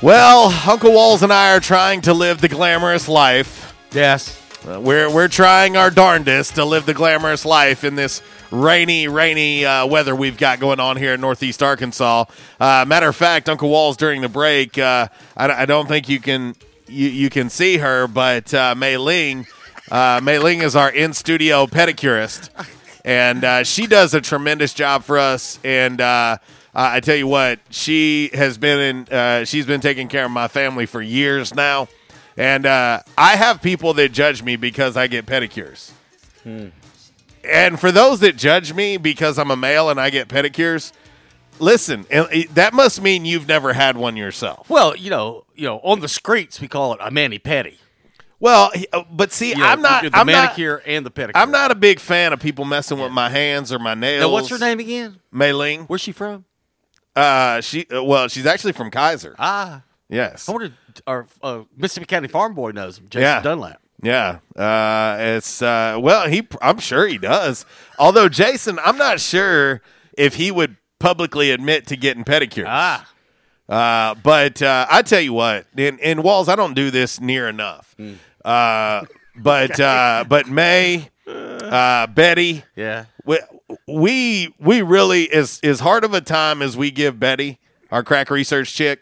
Speaker 9: Well, Uncle Walls and I are trying to live the glamorous life.
Speaker 4: Yes.
Speaker 9: Uh, we're we're trying our darndest to live the glamorous life in this rainy, rainy uh, weather we've got going on here in Northeast Arkansas. Uh, matter of fact, Uncle Walls during the break, uh, I, I don't think you can you, you can see her, but uh, Mei Ling, uh, Mei Ling is our in studio pedicurist, and uh, she does a tremendous job for us. And uh, uh, I tell you what, she has been in. Uh, she's been taking care of my family for years now, and uh, I have people that judge me because I get pedicures. And for those that judge me because I'm a male and I get pedicures, listen, that must mean you've never had one yourself.
Speaker 4: Well, you know, you know, on the streets we call it a mani pedi.
Speaker 9: Well, uh, but see,
Speaker 4: You know,
Speaker 9: I'm not.
Speaker 4: the
Speaker 9: I'm not.
Speaker 4: manicure and the pedicure.
Speaker 9: I'm not a big fan of people messing with my hands or my nails.
Speaker 4: Now, what's her name again?
Speaker 9: Mei Ling.
Speaker 4: Where's she from?
Speaker 9: Uh, she. Uh, well, she's actually from Keiser.
Speaker 4: Ah,
Speaker 9: yes.
Speaker 4: I wonder. Our uh, Mississippi County Farm Boy knows him. Jason
Speaker 9: yeah.
Speaker 4: Dunlap.
Speaker 9: Yeah. Uh, it's uh, well, he. I'm sure he does. Although Jason, I'm not sure if he would publicly admit to getting pedicures.
Speaker 4: Ah.
Speaker 9: Uh, but uh, I tell you what, in, in Walls, I don't do this near enough. Uh, but uh, but May, uh, Betty,
Speaker 4: Yeah.
Speaker 9: we, we we really as as hard of a time as we give Betty, our crack research chick,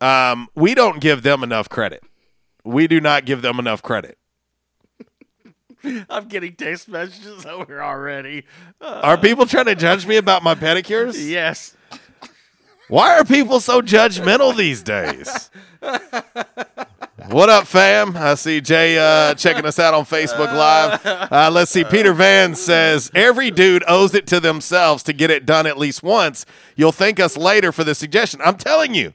Speaker 9: um, we don't give them enough credit. We do not give them enough credit. <laughs>
Speaker 4: I'm getting text messages over already. Uh,
Speaker 9: Are people trying to judge me about my pedicures? <laughs>
Speaker 4: Yes.
Speaker 9: Why are people so judgmental these days? <laughs> What up, fam? I see Jay uh, checking us out on Facebook Live. Uh, let's see. Peter Van says every dude owes it to themselves to get it done at least once. You'll thank us later for the suggestion. I'm telling you,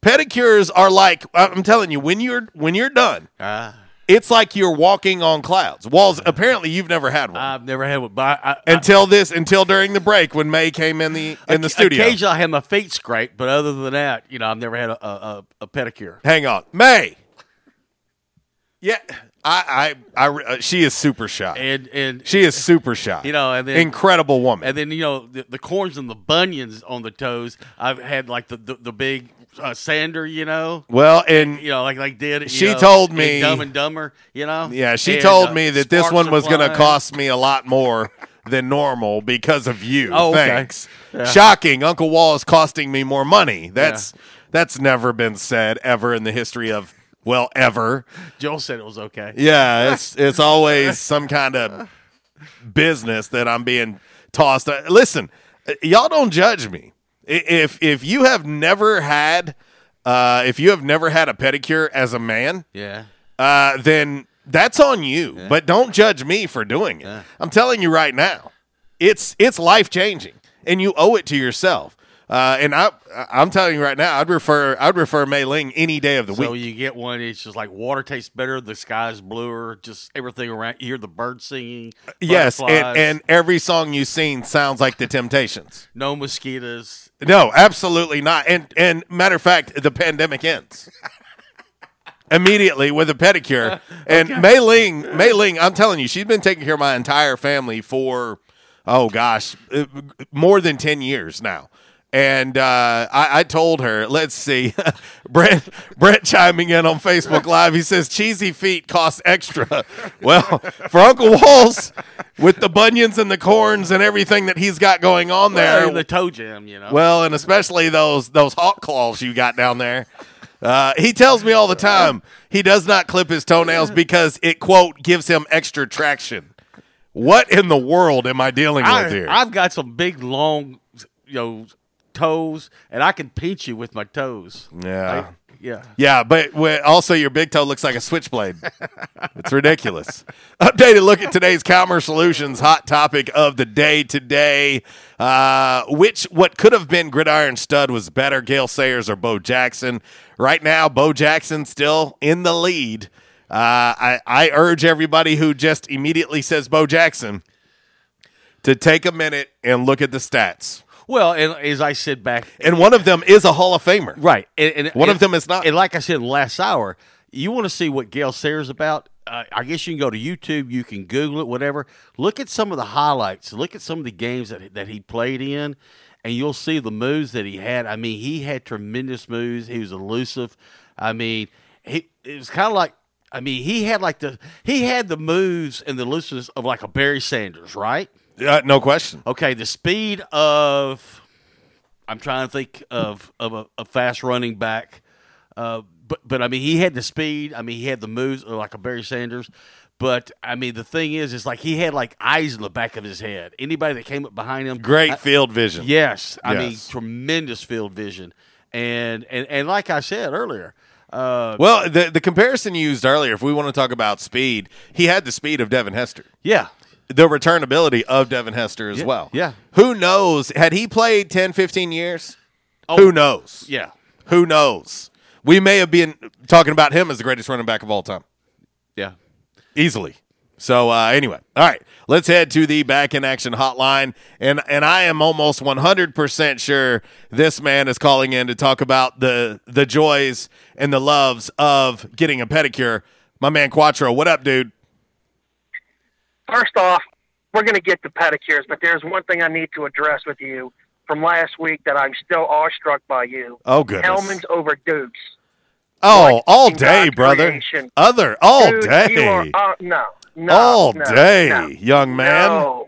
Speaker 9: pedicures are like I'm telling you when you're when you're done.
Speaker 4: Ah.
Speaker 9: it's like you're walking on clouds. Walls. Apparently, you've never had one
Speaker 4: I've never had one, but I, I,
Speaker 9: until this until during the break when May came in the in the studio.
Speaker 4: Occasionally, I have my feet scraped, but other than that, you know, I've never had a, a, a pedicure.
Speaker 9: Hang on, May. Yeah, I, I, I, uh, she is super shy.
Speaker 4: And and
Speaker 9: she is super shy.
Speaker 4: You know, and then
Speaker 9: incredible woman.
Speaker 4: And then you know the, the corns and the bunions on the toes. I've had like the the, the big uh, sander. You know.
Speaker 9: Well, and
Speaker 4: you know, like like did.
Speaker 9: She
Speaker 4: know,
Speaker 9: told me-
Speaker 4: Dumb and Dumber. You know.
Speaker 9: Yeah, she
Speaker 4: And,
Speaker 9: told
Speaker 4: uh,
Speaker 9: me that this one was going to cost me a lot more than normal because of you.
Speaker 4: Oh, okay.
Speaker 9: Thanks.
Speaker 4: Yeah.
Speaker 9: Shocking. Uncle Wall is costing me more money. That's that's never been said ever in the history of well ever.
Speaker 4: Joel said it was okay.
Speaker 9: Yeah, it's <laughs> it's always some kind of business that I'm being tossed. uh, Listen, uh, y'all don't judge me. If if you have never had uh, if you have never had a pedicure as a man,
Speaker 4: Yeah.
Speaker 9: uh, then that's on you. But don't judge me for doing it. I'm telling you right now, it's it's life changing, and you owe it to yourself. Uh, and I I'm telling you right now, I'd refer I'd refer Mei Ling any day of the
Speaker 4: So
Speaker 9: week.
Speaker 4: So you get one. It's just like water tastes better. The sky's bluer. Just everything around. You hear the birds singing.
Speaker 9: Yes, and, and every song you sing sounds like the Temptations.
Speaker 4: no mosquitoes.
Speaker 9: No, absolutely not. And and matter of fact, the pandemic ends <laughs> immediately with a pedicure. <laughs> And Mei Ling, Mei Ling, I'm telling you, she's been taking care of my entire family for oh gosh, uh, more than ten years now. And uh, I, I told her, let's see, <laughs> Brett, Brent chiming in on Facebook Live. He says cheesy feet cost extra. <laughs> Well, for Uncle Walls, with the bunions and the corns and everything that he's got going on there,
Speaker 4: Well, the toe jam. You know.
Speaker 9: well, and especially those those hawk claws you got down there. Uh, he tells me all the time he does not clip his toenails because it quote gives him extra traction. What in the world am I dealing with here?
Speaker 4: I've got some big long, you know, toes, and I can pinch you with my toes.
Speaker 9: yeah.
Speaker 4: Yeah.
Speaker 9: Yeah, but also your big toe looks like a switchblade. it's ridiculous. <laughs> Updated look at today's Calmer Solutions hot topic of the day today. Uh, which what could have been Gridiron Stud was better, Gale Sayers or Bo Jackson? Right now, Bo Jackson still in the lead. Uh, I, I urge everybody who just immediately says Bo Jackson to take a minute and look at the stats.
Speaker 4: Well, and as I said back,
Speaker 9: And one of them is a Hall of Famer.
Speaker 4: right, and, and
Speaker 9: One
Speaker 4: and-
Speaker 9: of them is not.
Speaker 4: And like I said last hour, you want to see what Gale Sayers about? Uh, I guess you can go to YouTube, you can Google it, whatever. Look at some of the highlights. Look at some of the games that that he played in, and you'll see the moves that he had. I mean, he had tremendous moves. He was elusive. I mean, he it was kind of like. I mean, he had like the he had the moves and the elusiveness of like a Barry Sanders, right?
Speaker 9: Uh, no question.
Speaker 4: Okay, the speed of I'm trying to think of of a, a fast running back, uh, but but I mean he had the speed. I mean he had the moves uh, like a Barry Sanders. But I mean the thing is, is like he had like eyes in the back of his head. Anybody that came up behind him,
Speaker 9: Great
Speaker 4: I-
Speaker 9: field vision.
Speaker 4: Yes, I mean tremendous field vision, and and and like I said earlier, uh,
Speaker 9: Well, the the comparison you used earlier, if we want to talk about speed, he had the speed of Devin Hester.
Speaker 4: yeah,
Speaker 9: The returnability of Devin Hester as
Speaker 4: Yeah,
Speaker 9: well.
Speaker 4: yeah.
Speaker 9: Who knows? Had he played 10, 15 years?
Speaker 4: Oh,
Speaker 9: Who knows?
Speaker 4: yeah,
Speaker 9: Who knows? We may have been talking about him as the greatest running back of all time.
Speaker 4: yeah.
Speaker 9: Easily. So uh, anyway, all right, let's head to the back in action hotline, and and I am almost one hundred percent sure this man is calling in to talk about the the joys and the loves of getting a pedicure. My man Quattro, what up, dude?
Speaker 27: First off, we're going to get to pedicures, but there's one thing I need to address with you from last week that I'm still awestruck by you.
Speaker 9: Oh, goodness.
Speaker 27: Hellmann's over Dukes.
Speaker 9: Oh,
Speaker 27: What
Speaker 9: all day, brother.
Speaker 27: creation?
Speaker 9: Other all
Speaker 27: Dude,
Speaker 9: day.
Speaker 27: You are, uh, no, no.
Speaker 9: all
Speaker 27: no,
Speaker 9: day,
Speaker 27: no.
Speaker 9: young man.
Speaker 27: No.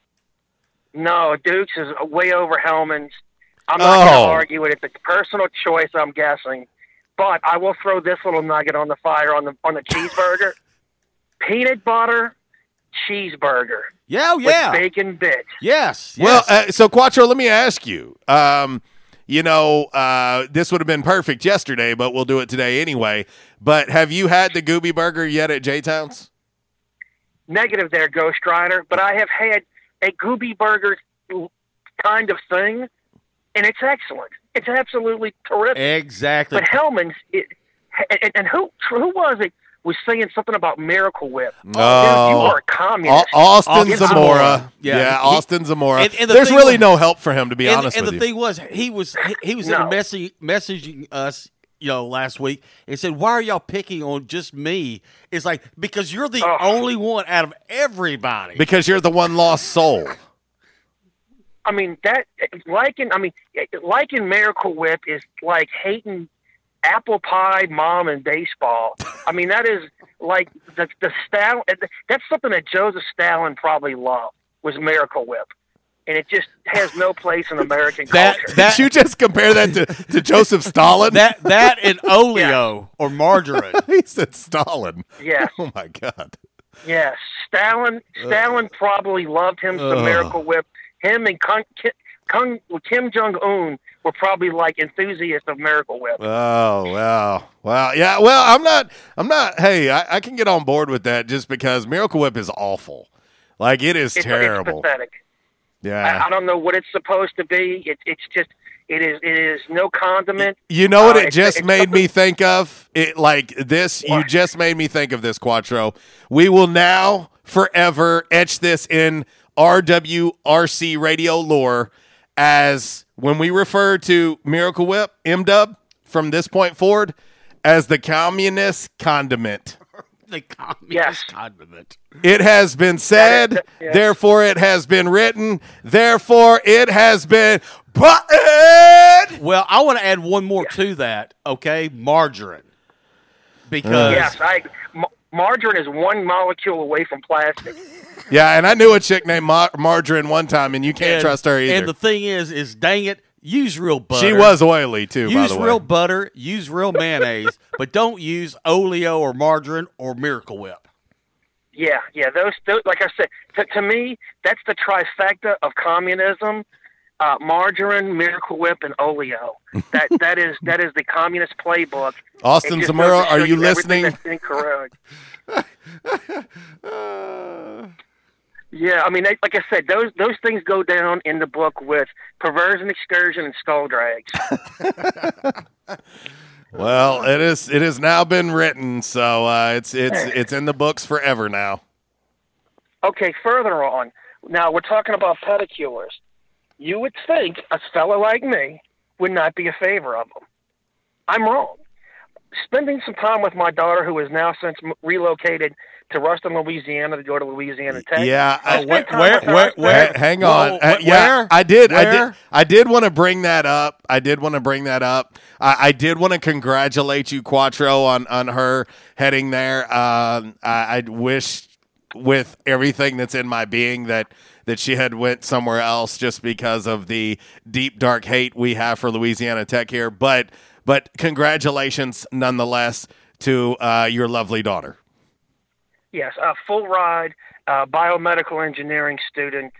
Speaker 27: No, Dukes is way over Hellmann's. I'm not going
Speaker 9: Oh.
Speaker 27: to argue with it. It's a personal choice, I'm guessing. But I will throw this little nugget on the fire on the on the cheeseburger. <laughs> Peanut butter cheeseburger.
Speaker 4: Yeah, oh,
Speaker 27: with
Speaker 4: yeah.
Speaker 27: bacon bits.
Speaker 4: Yes.
Speaker 9: Well, uh, so Quattro, let me ask you. Um, you know, uh, this would have been perfect yesterday, but we'll do it today anyway. But have you had the Gooby Burger yet at J Towns?
Speaker 27: Negative there, Ghost Rider. But I have had a Gooby Burger kind of thing, and it's excellent. It's absolutely terrific.
Speaker 4: Exactly.
Speaker 27: But Hellmann's, it, and, and who who was it was saying something about Miracle Whip.
Speaker 9: Oh.
Speaker 27: Dude, you are a communist.
Speaker 9: Au- Austin
Speaker 4: Austin
Speaker 9: Zamora.
Speaker 4: Zamora.
Speaker 9: Yeah,
Speaker 4: Yeah, he-
Speaker 9: Austin Zamora.
Speaker 4: And- and the
Speaker 9: There's really
Speaker 4: was-
Speaker 9: no help for him, to be
Speaker 4: and,
Speaker 9: honest
Speaker 4: and
Speaker 9: with
Speaker 4: the
Speaker 9: you.
Speaker 4: thing was, he was he, he was
Speaker 27: No.
Speaker 4: in messaging us, you know, last week and said, "Why are y'all picking on just me?" It's like because you're the only one out of everybody.
Speaker 9: because you're the one lost soul.
Speaker 27: I mean that liking. I mean liking Miracle Whip is like hating apple pie mom and baseball. I mean that is like the the Stalin. That's something that Joseph Stalin probably loved was Miracle Whip, and it just has no place in American
Speaker 4: That-
Speaker 27: culture.
Speaker 4: that-
Speaker 9: Did you just compare that to, to Joseph Stalin?
Speaker 4: that that and <laughs> oleo or margarine. <laughs>
Speaker 9: he said Stalin.
Speaker 27: Yes.
Speaker 9: Oh my God.
Speaker 27: Yes, Stalin. Stalin probably loved him
Speaker 9: the
Speaker 27: Miracle Whip. Him and Kung, Kim, Kung, Kim Jong Un were probably like enthusiasts of Miracle Whip.
Speaker 9: Oh wow, wow, yeah. Well, I'm not. I'm not. Hey, I, I can get on board with that just because Miracle Whip is awful. Like it is
Speaker 27: It's,
Speaker 9: terrible.
Speaker 27: it's pathetic.
Speaker 9: yeah.
Speaker 27: I, I don't know what it's supposed to be. It, it's just it is it is no condiment.
Speaker 9: You know what
Speaker 27: Uh,
Speaker 9: it just
Speaker 27: it's
Speaker 9: made me think of? It like this. You just made me think of this, Quattro. We will now forever etch this in RWRC radio lore as when we refer to Miracle Whip, M Dub, from this point forward, as the communist condiment. <laughs>
Speaker 4: the communist
Speaker 27: Yes.
Speaker 4: condiment.
Speaker 9: It has been said,
Speaker 4: yeah.
Speaker 9: therefore it has been written, therefore it has been buttoned.
Speaker 4: Well, I want to add one more to that. Okay, margarine. Because
Speaker 27: yes, I ma- margarine is one molecule away from plastic.
Speaker 9: Yeah, and I knew a chick named Mar- Margarine one time, and you can't
Speaker 4: and-
Speaker 9: trust her either.
Speaker 4: And the thing is, is dang it, use real butter.
Speaker 9: she was oily too,
Speaker 4: use
Speaker 9: by the way.
Speaker 4: real butter, use real mayonnaise, <laughs> but don't use oleo or margarine or Miracle Whip.
Speaker 27: Yeah, yeah. Those, those like I said, to, to me, that's the trifecta of communism: uh, margarine, Miracle Whip, and oleo. That <laughs> that is that is the communist playbook.
Speaker 9: Austin Zamora, are you listening?
Speaker 27: That's incorrect. <laughs> Yeah, I mean, they, like I said, those those things go down in the book with perversion, excursion, and skull drags. <laughs>
Speaker 9: Well, it is. It has now been written, so uh, it's it's it's in the books forever now.
Speaker 27: Okay, further on. Now we're talking about pedicures. You would think a fella like me would not be a favor of them. I'm wrong. Spending some time with my daughter, who has now since relocated to Ruston, Louisiana, to go to Louisiana Tech.
Speaker 9: Yeah,
Speaker 27: I
Speaker 9: I-
Speaker 27: spent time with her.
Speaker 9: Hang on.
Speaker 27: Whoa,
Speaker 9: Uh,
Speaker 27: wh-
Speaker 9: yeah,
Speaker 27: where?
Speaker 9: I did. I did. I did want to bring that up. I did want to bring that up. I, I did want to congratulate you, Quattro, on on her heading there. Um, I, I wish with everything that's in my being that that she had went somewhere else just because of the deep dark hate we have for Louisiana Tech here. But but congratulations nonetheless to uh, your lovely daughter.
Speaker 27: Yes, a full ride uh, biomedical engineering student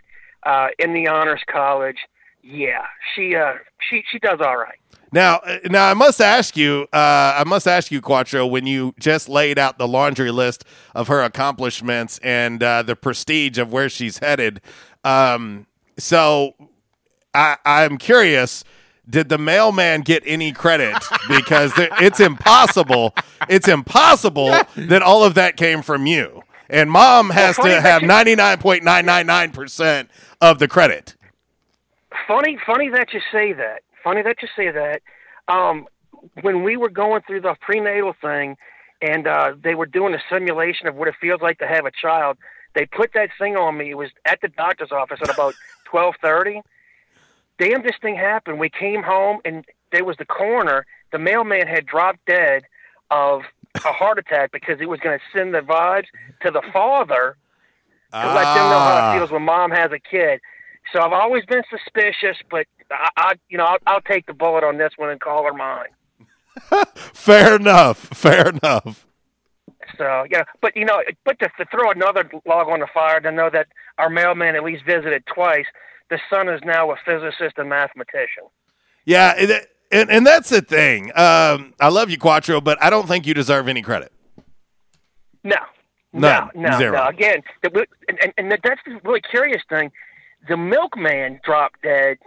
Speaker 27: uh, in the honors college. Yeah, she uh, she she does all right.
Speaker 9: Now, uh, now I must ask you. Uh, I must ask you, Quattro, when you just laid out the laundry list of her accomplishments and uh, the prestige of where she's headed. Um, so, I, I'm curious. Did the mailman get any credit? <laughs> Because there, it's impossible. It's impossible that all of that came from you. And mom has
Speaker 27: funny
Speaker 9: to have 99.999% of the credit.
Speaker 27: Funny, funny that you say that. Funny that you say that. Um, when we were going through the prenatal thing, and uh, they were doing a simulation of what it feels like to have a child, they put that thing on me. It was at the doctor's office at about <laughs> twelve thirty. Damn, this thing happened. We came home, and there was the coroner. The mailman had dropped dead of a heart attack because he was going to send the vibes to the father to let them know how
Speaker 9: Ah.
Speaker 27: it feels when mom has a kid. So I've always been suspicious, but I, I you know, I'll, I'll take the bullet on this one and call her mine. <laughs>
Speaker 9: Fair enough. Fair enough.
Speaker 27: So yeah, but you know, but to, to throw another log on the fire to know that our mailman at least visited twice. The son is now a physicist and mathematician.
Speaker 9: Yeah, it, and and that's the thing. Um, I love you, Quattro, but I don't think you deserve any credit.
Speaker 27: No,
Speaker 9: None.
Speaker 27: no, no,
Speaker 9: Zero.
Speaker 27: no. Again, and, and that's the really curious thing. The milkman dropped dead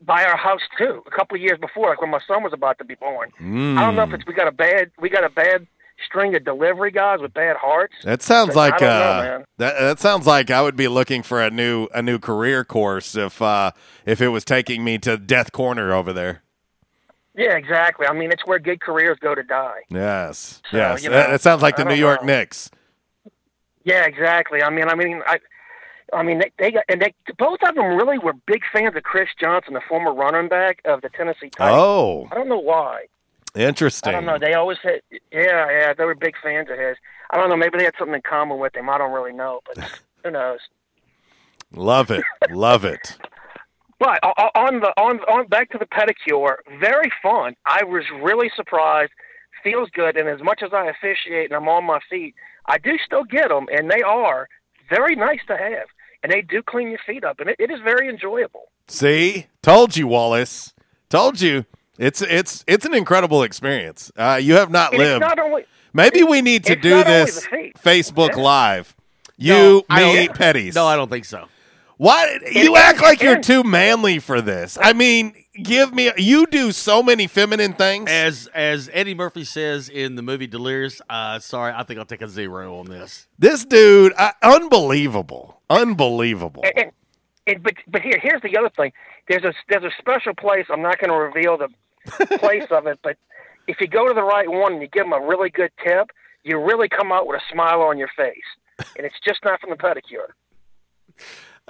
Speaker 27: by our house too, a couple of years before, like when my son was about to be born.
Speaker 9: Mm.
Speaker 27: I don't know if it's we got a bad we got a bad string of delivery guys with bad hearts.
Speaker 9: That sounds like
Speaker 27: I don't know,
Speaker 9: uh, that that sounds like I would be looking for a new a new career course if uh, if it was taking me to death corner over there.
Speaker 27: Yeah, exactly. I mean, it's where good careers go to die.
Speaker 9: Yes,
Speaker 27: So,
Speaker 9: yes.
Speaker 27: you
Speaker 9: that,
Speaker 27: know,
Speaker 9: that sounds like the New York
Speaker 27: know.
Speaker 9: Knicks.
Speaker 27: Yeah, exactly. I mean, I mean, I, I mean, they, they got, and they both of them really were big fans of Chris Johnson, the former running back of the Tennessee Titans.
Speaker 9: Oh.
Speaker 27: I don't know why.
Speaker 9: Interesting.
Speaker 27: I don't know. They always had, yeah, yeah, they were big fans of his. I don't know. Maybe they had something in common with him. I don't really know, but <laughs> who knows?
Speaker 9: Love it, love it.
Speaker 27: But o- o- on the on on back to the pedicure, very fun. I was really surprised. Feels good, and as much as I officiate and I'm on my feet, I do still get them, and they are very nice to have, and they do clean your feet up, and it, it is very enjoyable.
Speaker 9: See, told you, Wallace. Told you. It's it's it's an incredible experience. Uh, you have not
Speaker 27: And it's
Speaker 9: lived.
Speaker 27: not only
Speaker 9: Maybe we need to do this. Facebook
Speaker 27: Yeah.
Speaker 9: Live. You,
Speaker 4: No, I
Speaker 9: me,
Speaker 4: don't-
Speaker 9: Petties.
Speaker 4: No, I don't think so.
Speaker 9: Why you act like you're too manly for this? I mean, give me. You do so many feminine things.
Speaker 4: As as Eddie Murphy says in the movie Delirious, uh, sorry, I think I'll take a zero on this.
Speaker 9: This dude, uh, unbelievable, unbelievable.
Speaker 27: And, and, and but but here here's the other thing. There's a there's a special place. I'm not going to reveal the <laughs> place of it, but if you go to the right one and you give them a really good tip, you really come out with a smile on your face, and it's just not from the pedicure.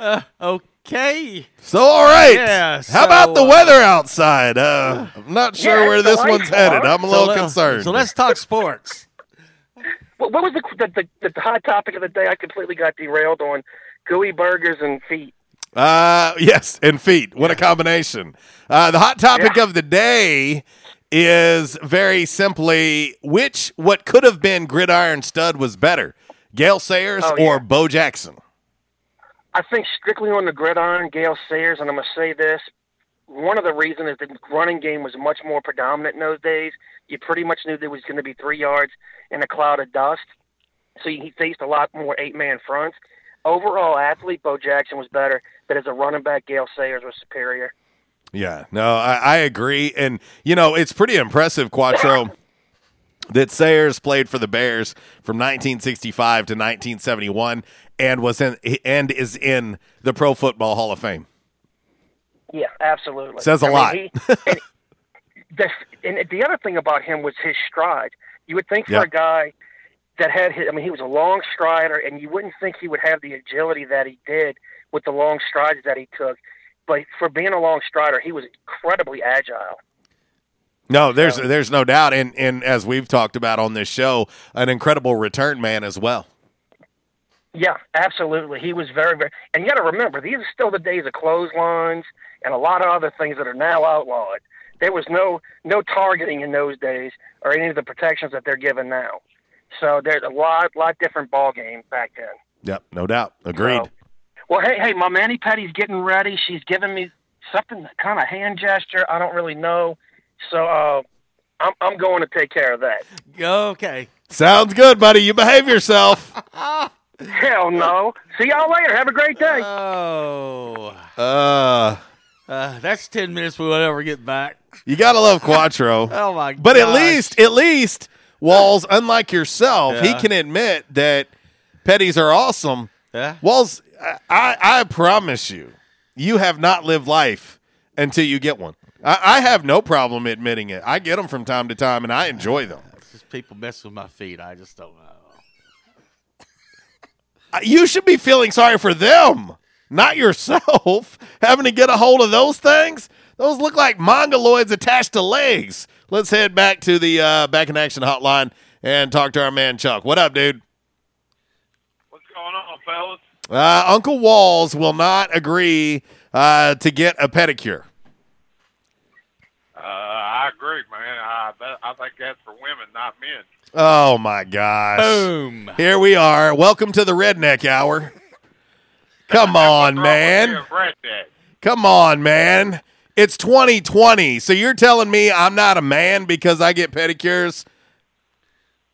Speaker 4: Uh, okay.
Speaker 9: So all right.
Speaker 4: Yeah,
Speaker 9: How about the
Speaker 4: uh,
Speaker 9: weather outside? Uh, I'm not sure
Speaker 27: Yeah,
Speaker 9: where this one's headed. I'm a
Speaker 4: So
Speaker 9: little concerned.
Speaker 4: So let's talk sports.
Speaker 27: What, what was the, the the the hot topic of the day? I completely got derailed on gooey burgers and feet.
Speaker 9: Uh, yes, and feet. What a combination. Uh, the hot topic of the day is very simply which what could have been gridiron stud was better, Gale Sayers
Speaker 27: Oh, yeah.
Speaker 9: or Bo Jackson.
Speaker 27: I think strictly on the gridiron, Gale Sayers, and I'm going to say this. One of the reasons is the running game was much more predominant in those days. You pretty much knew there was going to be three yards in a cloud of dust. So he faced a lot more eight man fronts. Overall athlete, Bo Jackson was better, but as a running back, Gale Sayers was superior.
Speaker 9: Yeah, no, I, I agree, and you know it's pretty impressive, Quattro, that Sayers played for the Bears from 1965 to 1971, and was in and is in the Pro Football Hall of Fame.
Speaker 27: Yeah, absolutely.
Speaker 9: Says a
Speaker 27: I mean,
Speaker 9: lot.
Speaker 27: he- and, the, and the other thing about him was his stride. You would think for
Speaker 9: Yeah.
Speaker 27: a guy that had his, I mean, he was a long strider, and you wouldn't think he would have the agility that he did with the long strides that he took. But for being a long strider, he was incredibly agile.
Speaker 9: No, there's there's no doubt, and and as we've talked about on this show, an incredible return man as well.
Speaker 27: Yeah, absolutely. He was very, very. And you got to remember, these are still the days of clotheslines and a lot of other things that are now outlawed. There was no no targeting in those days or any of the protections that they're given now. So there's a lot lot different ball game back then.
Speaker 9: Yep, no doubt, agreed.
Speaker 27: So- well, hey, hey, my mani pedi's getting ready. She's giving me something kind of hand gesture. I don't really know. So uh, I'm I'm going to take care of that.
Speaker 4: Okay.
Speaker 9: Sounds good, buddy. You behave yourself. <laughs>
Speaker 27: Hell no. See y'all later. Have a great day.
Speaker 4: Oh.
Speaker 9: Uh,
Speaker 4: Uh, that's 10 minutes we won't ever get back.
Speaker 9: you gotta love Quattro. <laughs>
Speaker 4: Oh, my god.
Speaker 9: But at least, at least, Walls, unlike yourself, he can admit that petties are awesome.
Speaker 4: Yeah.
Speaker 9: Walls, I, I, I promise you, you have not lived life until you get one. I, I have no problem admitting it. I get them from time to time, and I enjoy them.
Speaker 4: It's just people mess with my feet. I just don't know.
Speaker 9: You should be feeling sorry for them, not yourself, <laughs> having to get a hold of those things. Those look like mongoloids attached to legs. Let's head back to the uh, back in action hotline and talk to our man Chuck. What up, dude?
Speaker 28: What's going on, fellas?
Speaker 9: Uh, Uncle Walls will not agree uh, to get a pedicure.
Speaker 28: I agree, man. I bet, I think that's for women, not men.
Speaker 9: Oh my gosh!
Speaker 4: Boom.
Speaker 9: Here we are. Welcome to the Redneck Hour. Come on, man. Come on, man. It's 2020. So you're telling me I'm not a man because I get pedicures?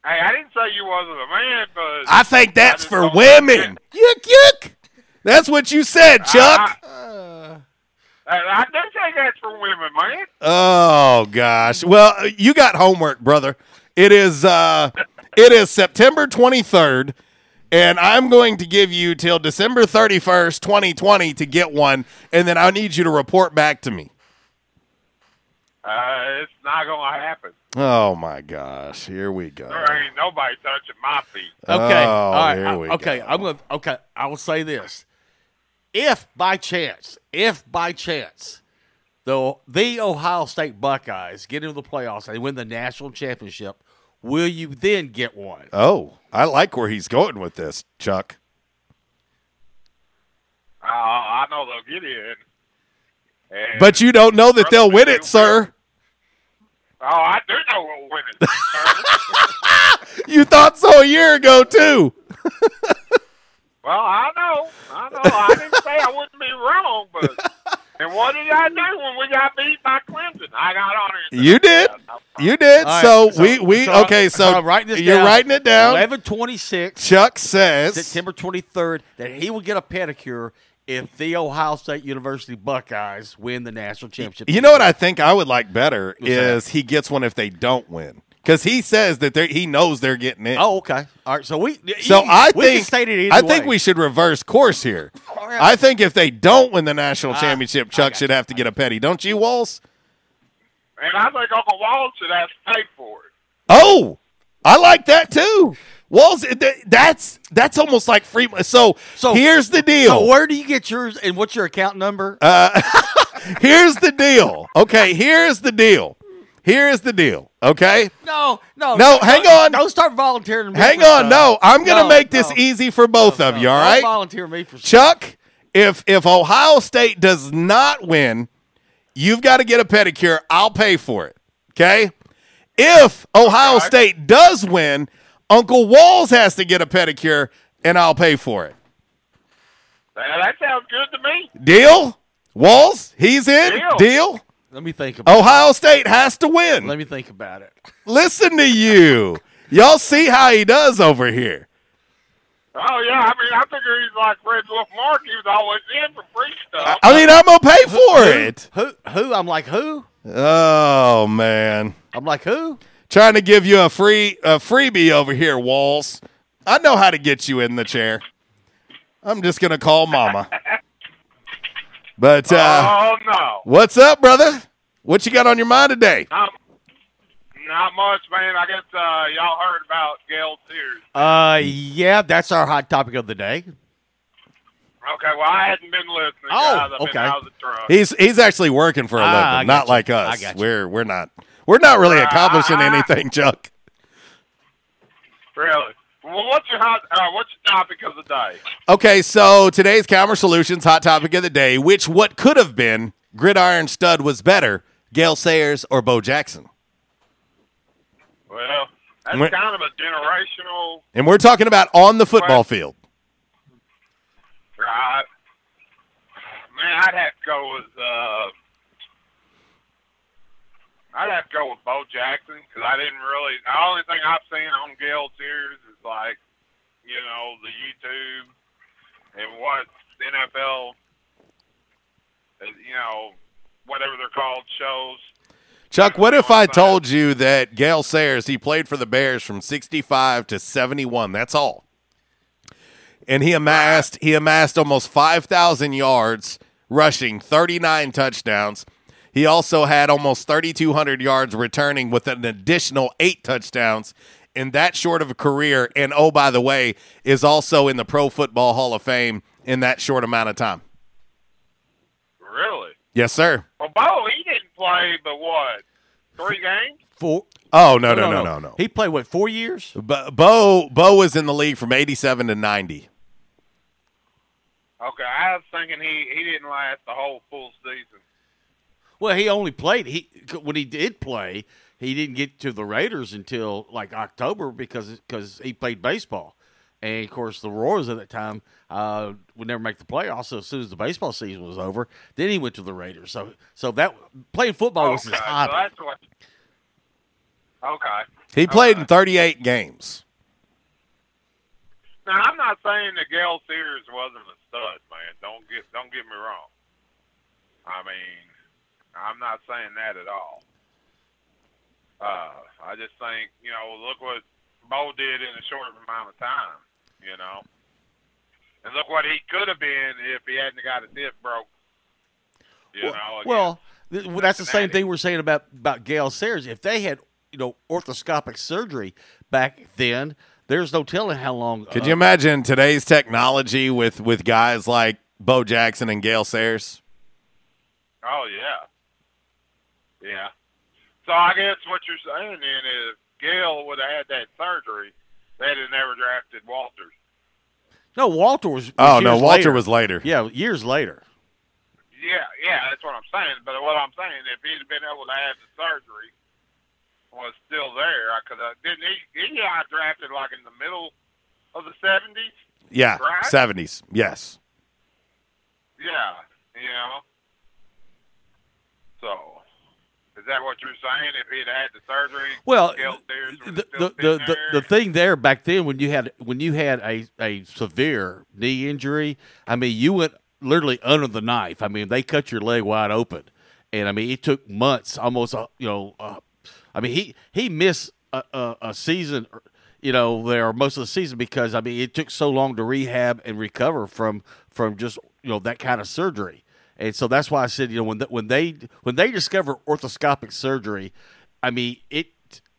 Speaker 28: Hey, I didn't say you wasn't a man, but
Speaker 9: I think that's
Speaker 28: just
Speaker 9: for women. Yuck, yuck. That's what you said, Chuck.
Speaker 28: I, I don't say that's for women, man.
Speaker 9: Oh gosh. Well, you got homework, brother. It is uh It is September 23rd, and I'm going to give you till December 31st, 2020 to get one, and then I need you to report back to me.
Speaker 28: Uh, it's not gonna happen.
Speaker 9: Oh my gosh, here we go.
Speaker 28: There ain't nobody touching my feet.
Speaker 4: Okay.
Speaker 9: Oh,
Speaker 4: All right.
Speaker 9: here
Speaker 4: I-
Speaker 9: we
Speaker 4: okay. I'm gonna. Okay. I will say this: if by chance, if by chance, the the Ohio State Buckeyes get into the playoffs and win the national championship, will you then get one?
Speaker 9: Oh, I like where he's going with this, Chuck.
Speaker 28: Uh, I know they'll get in. And-
Speaker 9: But you don't know that they'll win it, sir.
Speaker 28: Oh, I do know we'll win it. <laughs>
Speaker 9: You thought so a year ago too. <laughs>
Speaker 28: well, I know. I know. I didn't say I wouldn't be wrong, but. <laughs> And what did I do when we got beat by Clemson? I got on it.
Speaker 9: You did. You did.
Speaker 4: All right,
Speaker 9: so,
Speaker 4: so-
Speaker 9: we we
Speaker 4: so-
Speaker 9: okay. So,
Speaker 4: so I'm writing this
Speaker 9: you're
Speaker 4: down.
Speaker 9: writing it down.
Speaker 4: Eleven twenty six.
Speaker 9: Chuck says
Speaker 4: September twenty third that he will get a pedicure if the Ohio State University Buckeyes win the national championship.
Speaker 9: You know what I think I would like better
Speaker 4: What's
Speaker 9: is he gets one if they don't win because he says that he knows they're getting in.
Speaker 4: Oh, okay. All right. So we.
Speaker 9: So
Speaker 4: you-
Speaker 9: I
Speaker 4: we
Speaker 9: think
Speaker 4: state it either
Speaker 9: I think we should reverse course here.
Speaker 4: right.
Speaker 9: I think if they don't win the national
Speaker 4: Ah,
Speaker 9: championship, Chuck should have to get a petty. Don't you, Walls?
Speaker 28: And I think Uncle Walt should have to pay for it.
Speaker 9: Oh, I like that too. Walls, th- that's that's almost like free. So,
Speaker 4: So
Speaker 9: here's the deal.
Speaker 4: So where do you get yours, and what's your account number?
Speaker 9: Uh, <laughs> here's the deal. Okay, here's the deal. Here's the deal. Okay.
Speaker 4: no, no,
Speaker 9: No, hang on.
Speaker 4: Don't start volunteering. Me
Speaker 9: Hang
Speaker 4: for
Speaker 9: on.
Speaker 4: stuff.
Speaker 9: No, I'm gonna
Speaker 4: No,
Speaker 9: make this
Speaker 4: no.
Speaker 9: easy for both of you. All
Speaker 4: Don't
Speaker 9: right.
Speaker 4: volunteer me for stuff.
Speaker 9: Chuck, if if Ohio State does not win, you've got to get a pedicure. I'll pay for it. Okay? If Ohio State does win, Uncle Walls has to get a pedicure and I'll pay for it.
Speaker 28: Now, that sounds good to me.
Speaker 9: Deal? Walls, he's in.
Speaker 28: Deal.
Speaker 9: Deal?
Speaker 4: Let me think about.
Speaker 9: Ohio State has to win.
Speaker 4: Let me think about it.
Speaker 9: Listen to you. Y'all see how he does over here.
Speaker 28: Oh yeah, I mean, I figure he's like Red Wolf Mark. He was always in for free stuff.
Speaker 9: I mean, I'm gonna pay for
Speaker 4: Who?
Speaker 9: it.
Speaker 4: Who? Who? I'm like who?
Speaker 9: Oh man.
Speaker 4: I'm like who?
Speaker 9: Trying to give you a free a freebie over here, Walls. I know how to get you in the chair. I'm just gonna call Mama. <laughs> But uh,
Speaker 28: oh no,
Speaker 9: what's up, brother? What you got on your mind today?
Speaker 28: not, not much, man. I guess uh, y'all heard about Gale Sears.
Speaker 4: Uh, yeah, that's our hot topic of the day.
Speaker 28: Okay, well, I hadn't been listening.
Speaker 4: Oh,
Speaker 28: guys. I've
Speaker 4: okay.
Speaker 28: been out of the truck.
Speaker 9: He's he's actually working for a
Speaker 4: Ah,
Speaker 9: living,
Speaker 4: I
Speaker 9: not
Speaker 4: you.
Speaker 9: like
Speaker 4: I
Speaker 9: us.
Speaker 4: got you.
Speaker 9: We're we're not we're not really accomplishing
Speaker 28: Ah.
Speaker 9: anything, Chuck.
Speaker 28: Really? Well, what's your hot? Uh, what's your topic of the day?
Speaker 9: Okay, so today's Calmer Solutions hot topic of the day, which what could have been gridiron stud was better, Gale Sayers or Bo Jackson.
Speaker 28: Well, that's
Speaker 9: When-
Speaker 28: kind of a generational,
Speaker 9: And we're talking about on the football field.
Speaker 28: right? Man, I'd have to go with. Uh, I'd have to go with Bo Jackson because I didn't really. The only thing I've seen on Gale Sears is like, you know, the YouTube and what NFL, uh, you know, whatever they're called shows.
Speaker 9: Chuck, what if I told you that Gale Sayers, he played for the Bears from 65 to 71. That's all. And he amassed he amassed almost 5,000 yards rushing, 39 touchdowns. He also had almost 3,200 yards returning with an additional eight touchdowns in that short of a career. And oh, by the way, is also in the Pro Football Hall of Fame in that short amount of time.
Speaker 28: Really?
Speaker 9: Yes, sir.
Speaker 28: Well, Bo, he didn't play, but what? Three games?
Speaker 4: Four.
Speaker 9: Oh no no no no no.
Speaker 4: He played what four years?
Speaker 9: Bo Bo, Bo was in the league from 87 to 90.
Speaker 28: Okay, I was thinking he he didn't last the whole full season.
Speaker 4: Well, he only played he when he did play. He didn't get to the Raiders until like October because because he played baseball, and of course the Royals at that time uh, would never make the playoffs. So as soon as the baseball season was over, then he went to the Raiders. So so that playing football was his
Speaker 28: Okay, so
Speaker 4: hobby.
Speaker 28: that's what. Okay.
Speaker 9: He played in 38 games.
Speaker 28: Now I'm not saying that Gale Sears wasn't a stud, man. Don't get don't get me wrong. I mean, I'm not saying that at all. Uh, I just think you know, look what Bo did in a short amount of time. You know, and look what he could have been if he hadn't got his hip broke. You know, against
Speaker 4: Well, th- well, that's the same thing we're saying about about Gale Sayers. If they had you know orthoscopic surgery back then, there's no telling how long.
Speaker 9: Could
Speaker 4: uh,
Speaker 9: you imagine today's technology with with guys like Bo Jackson and Gale Sayers?
Speaker 28: Oh yeah, yeah. So I guess what you're saying then is Gale would have had that surgery, they'd have never drafted Walters.
Speaker 4: No, Walter was. was
Speaker 9: Oh, no, Walter
Speaker 4: later.
Speaker 9: was later.
Speaker 4: Yeah, years later.
Speaker 28: Yeah, yeah, that's what I'm saying. But what I'm saying, if he'd been able to have the surgery, was still there, I could have. Didn't he? He got drafted like in the middle of the '70s.
Speaker 9: Yeah,
Speaker 28: Right?
Speaker 9: seventies. Yes.
Speaker 28: Yeah, you know. So, is that what you're saying? If he'd had the surgery,
Speaker 4: Well,
Speaker 28: Gale Sayers would
Speaker 4: the the, the, the, the thing there back then when you had when you had a, a severe knee injury, I mean you went literally under the knife. I mean they cut your leg wide open, and I mean it took months, almost uh, you know. Uh, I mean he he missed a, a, a season, you know, there most of the season because I mean it took so long to rehab and recover from from just you know that kind of surgery. And so that's why I said, you know, when the, when they when they discover orthoscopic surgery, I mean it.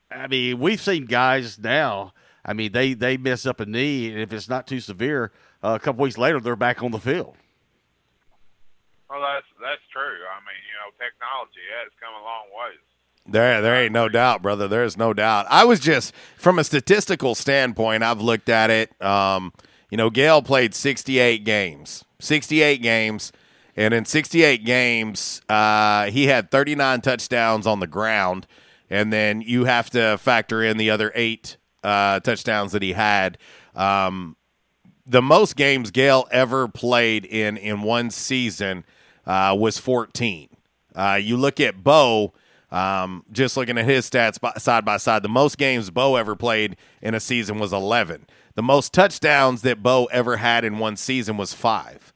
Speaker 4: I mean we've seen guys now. I mean they they mess up a knee, and if it's not too severe, uh, a couple weeks later they're back on the field.
Speaker 28: Well, that's that's true. I mean, you know, technology has come a long ways.
Speaker 9: There, there ain't no doubt, brother. There's no doubt. I was just from a statistical standpoint. I've looked at it. Um, you know, Gale played 68 games, 68 games, and in 68 games, uh, he had 39 touchdowns on the ground, and then you have to factor in the other eight uh, touchdowns that he had. Um, the most games Gale ever played in in one season uh, was 14. Uh, you look at Bo, um, just looking at his stats by, side by side, the most games Bo ever played in a season was 11. The most touchdowns that Bo ever had in one season was five.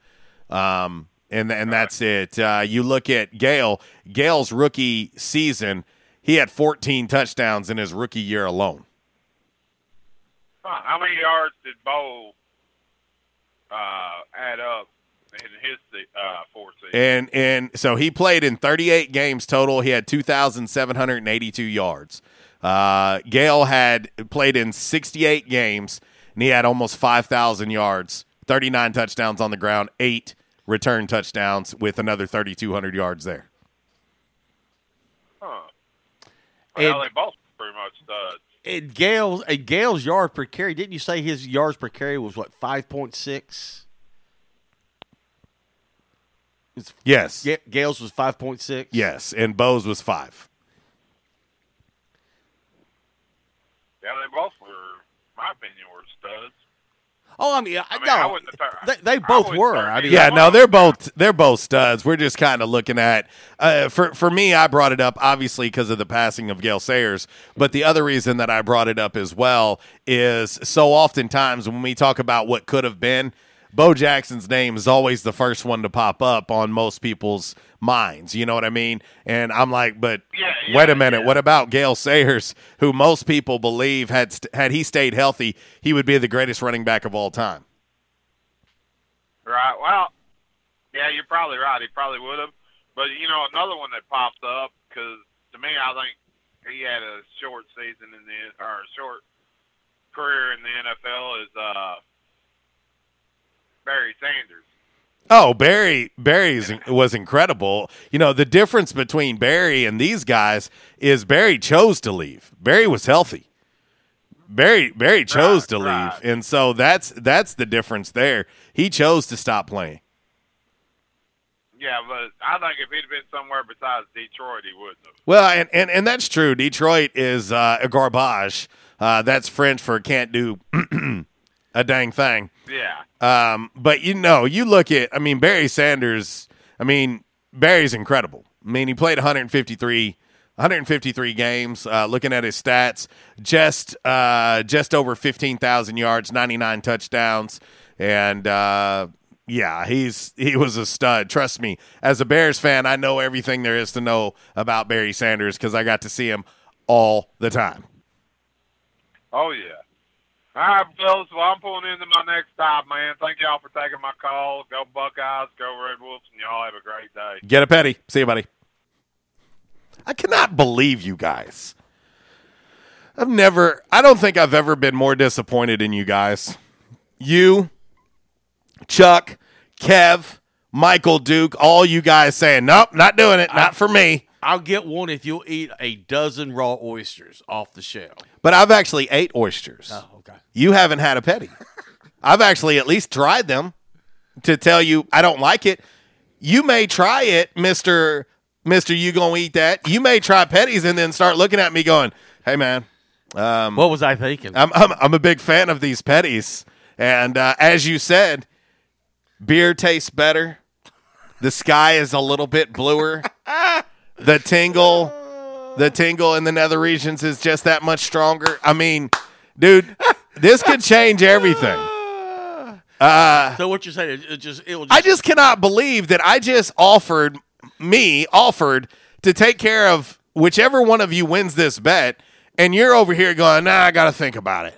Speaker 9: Um, and, and that's it. Uh, you look at Gale, Gale's rookie season, he had 14 touchdowns in his rookie year alone.
Speaker 28: Huh, how many yards did Bo uh, add up in his uh, four seasons?
Speaker 9: And and so he played in 38 games total. He had 2,782 yards. Uh, Gale had played in 68 games, and he had almost 5,000 yards, 39 touchdowns on the ground, eight return touchdowns with another 3,200 yards there.
Speaker 28: Huh.
Speaker 4: And-
Speaker 28: they both pretty much studs.
Speaker 4: And Gale's and Gale's yard per carry. Didn't you say his yards per carry was what five point six?
Speaker 9: Yes.
Speaker 4: Gale's was five point six.
Speaker 9: Yes, and Bo's was five.
Speaker 28: Yeah, they both were, in my opinion, were studs.
Speaker 4: Oh, I mean, I,
Speaker 28: I mean,
Speaker 4: no,
Speaker 28: I wouldn't have
Speaker 4: they, they both were. I mean,
Speaker 9: yeah, no, they're both they're both studs. We're just kind of looking at uh, for for me. I brought it up obviously because of the passing of Gale Sayers, but the other reason that I brought it up as well is so oftentimes when we talk about what could have been, Bo Jackson's name is always the first one to pop up on most people's minds. You know what I mean? And I'm like, but wait a minute, what about Gale Sayers, who most people believe had st- had he stayed healthy, he would be the greatest running back of all time.
Speaker 28: Right. Well, yeah, you're probably right. He probably would have. But you know, another one that popped up because to me, I think he had a short season in the or a short career in the NFL is uh, Barry Sanders.
Speaker 9: Oh, Barry Barry's was incredible. You know, the difference between Barry and these guys is Barry chose to leave. Barry was healthy. Barry Barry chose to leave. And so that's that's the difference there. He chose to stop playing.
Speaker 28: Yeah, but I think if he'd been somewhere besides Detroit, he wouldn't have.
Speaker 9: Well, and, and, and that's true. Detroit is uh, a garbage. Uh, that's French for can't do <clears throat> a dang thing.
Speaker 28: Yeah.
Speaker 9: Um, but you know, you look at, I mean, Barry Sanders. I mean, Barry's incredible. I mean, he played 153, 153 games. Uh, looking at his stats, just uh, just over 15,000 yards, 99 touchdowns, and uh, yeah, he's he was a stud. Trust me, as a Bears fan, I know everything there is to know about Barry Sanders because I got to see him all the time.
Speaker 28: Oh yeah, All right, Bills. Well, I'm pulling into my next stop, man. Thank y'all for taking my call. Go Buckeyes. Go Red Wolves. And y'all have a great day.
Speaker 9: Get a pedi. See you, buddy. I cannot believe you guys. I've never, I don't think I've ever been more disappointed in you guys. You, Chuck, Kev, Michael Duke, all you guys saying, nope, not doing it, not for me.
Speaker 4: I'll get one if you'll eat a dozen raw oysters off the shell.
Speaker 9: But I've actually ate oysters.
Speaker 4: Oh, okay.
Speaker 9: You haven't had a pedi. I've actually at least tried them to tell you I don't like it. You may try it, Mister Mister. You gonna eat that? You may try pedis and then start looking at me going, "Hey, man, um,
Speaker 4: what was I thinking?
Speaker 9: I'm I'm, I'm a big fan of these pedis, and uh, as you said, beer tastes better. The sky is a little bit bluer. the tingle, the tingle in the nether regions is just that much stronger. I mean, dude, this could change everything. <laughs> Uh,
Speaker 4: so what you're saying? It, it just it will.
Speaker 9: I just cannot believe that I just offered me offered to take care of whichever one of you wins this bet, and you're over here going, "Nah, I got to think about it."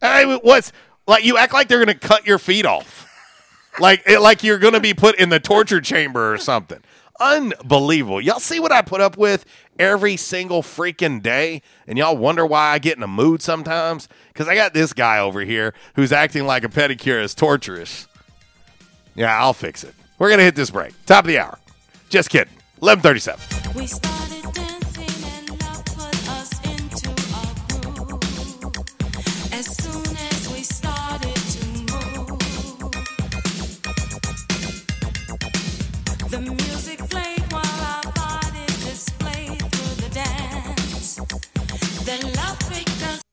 Speaker 9: Hey, what's like? You act like they're going to cut your feet off, like it, like you're going to be put in the torture chamber or something. Unbelievable. Y'all see what I put up with every single freaking day, and y'all wonder why I get in a mood sometimes? Because I got this guy over here who's acting like a pedicure is torturous. Yeah, I'll fix it. We're to hit this break. Top of the hour. Just kidding. 1137.
Speaker 13: We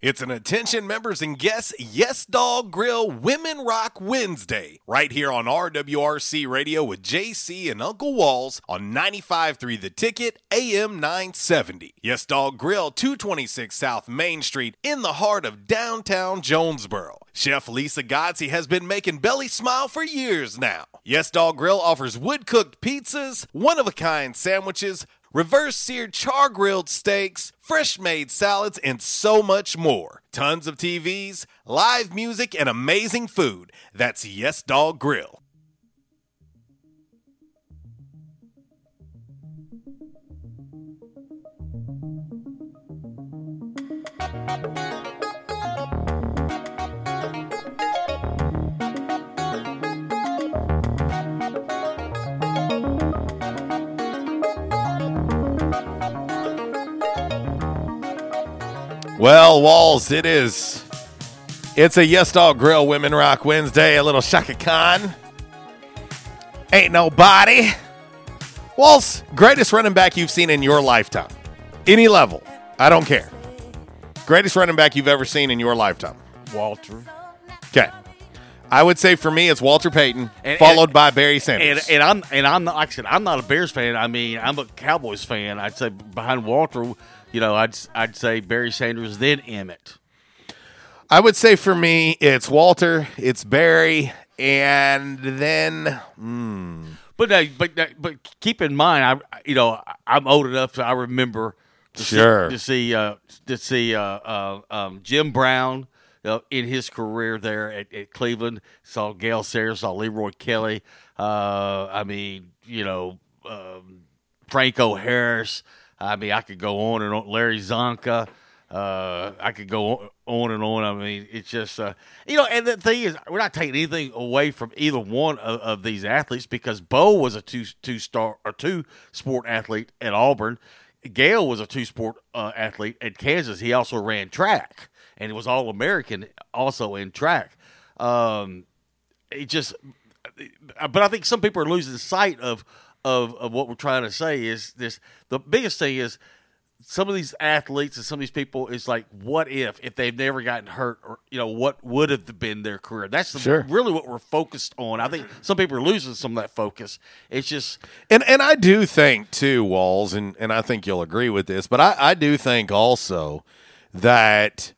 Speaker 9: It's an attention members and guests Yes Dog Grill Women Rock Wednesday right here on RWRC Radio with JC and Uncle Walls on 95.3 The Ticket AM 970. Yes Dog Grill 226 South Main Street in the heart of downtown Jonesboro. Chef Lisa Godsey has been making Belly smile for years now. Yes Dog Grill offers wood cooked pizzas, one of a kind sandwiches, reverse seared char grilled steaks, fresh made salads, and so much more. Tons of TVs, live music, and amazing food. That's Yes Dog Grill.
Speaker 29: Well, Walls, it is. It's a Yes Dog Grill Women Rock Wednesday. A little Chaka Khan. Ain't nobody. Walls, greatest running back you've seen in your lifetime. Any level. I don't care. Greatest running back you've ever seen in your lifetime.
Speaker 4: Walter.
Speaker 29: Okay. I would say for me, it's Walter Payton,
Speaker 4: And-
Speaker 29: followed
Speaker 4: and-
Speaker 29: by Barry Sanders.
Speaker 4: And, and I'm and I'm not like I said I'm not a Bears fan. I mean I'm a Cowboys fan. I'd say behind Walter, you know, I'd I'd say Barry Sanders then Emmett.
Speaker 29: I would say for me, it's Walter, it's Barry, and then. hmm.
Speaker 4: But uh, but but keep in mind, I you know I'm old enough to I remember to
Speaker 29: Sure.
Speaker 4: see, to see uh, to see uh, uh, um, Jim Brown uh, in his career there at, at Cleveland. Saw Gale Sayers, saw Leroy Kelly. Uh, I mean, you know, um, Franco Harris. I mean, I could go on and on. Larry Csonka. Uh, I could go on- and on. I mean, it's just uh, you know. And the thing is, we're not taking anything away from either one of, of these athletes because Bo was a two two star or two sport athlete at Auburn. Gale was a two sport uh, athlete at Kansas. He also ran track and was all American also in track. Um, it just, but I think some people are losing sight of of of what we're trying to say is this. The biggest thing is some of these athletes and some of these people is like, what if if they've never gotten hurt, or you know, what would have been their career? That's the,
Speaker 9: Sure.
Speaker 4: really what we're focused on. I think some people are losing some of that focus. It's just
Speaker 9: And and I do think too, Walls, and, and I think you'll agree with this, but I, I do think also that,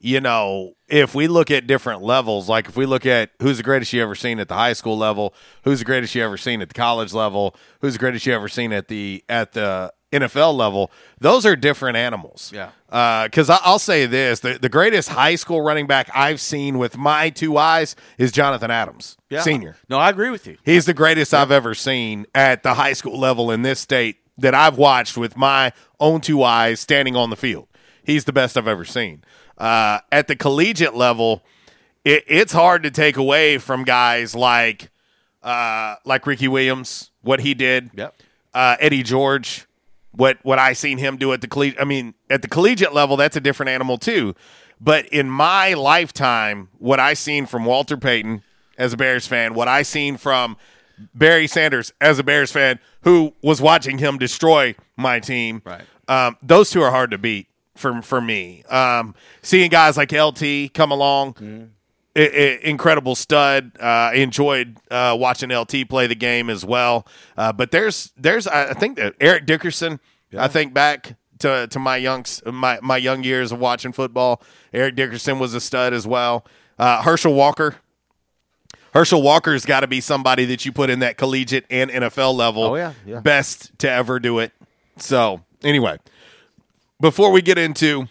Speaker 9: you know, if we look at different levels, like if we look at who's the greatest you ever seen at the high school level, who's the greatest you ever seen at the college level, who's the greatest you ever seen at the at the NFL level, those are different animals.
Speaker 4: Yeah.
Speaker 9: Uh, because I I'll say this: the, the greatest high school running back I've seen with my two eyes is Jonathan Adams,
Speaker 4: yeah.
Speaker 9: senior.
Speaker 4: No, I agree with you.
Speaker 9: He's the greatest I've ever seen at the high school level in this state that I've watched with my own two eyes standing on the field. He's the best I've ever seen. Uh, at the collegiate level, it, it's hard to take away from guys like uh, like Ricky Williams, what he did.
Speaker 4: Yep.
Speaker 9: Uh, Eddie George, what what I seen him do at the collegiate. I mean, at the collegiate level, that's a different animal too. But in my lifetime, what I seen from Walter Payton as a Bears fan, what I seen from Barry Sanders as a Bears fan, who was watching him destroy my team,
Speaker 4: right?
Speaker 9: Um, those two are hard to beat for for me. Um, seeing guys like LT come along, i- i- incredible stud. Uh, I enjoyed uh, watching LT play the game as well. Uh, but there's there's I think that Eric Dickerson. I think back to to my young my my young years of watching football. Eric Dickerson was a stud as well. Uh, Herschel Walker. Herschel Walker's got to be somebody that you put in that collegiate and NFL level.
Speaker 4: Oh, yeah, yeah.
Speaker 9: Best to ever do it. So, anyway, before we get into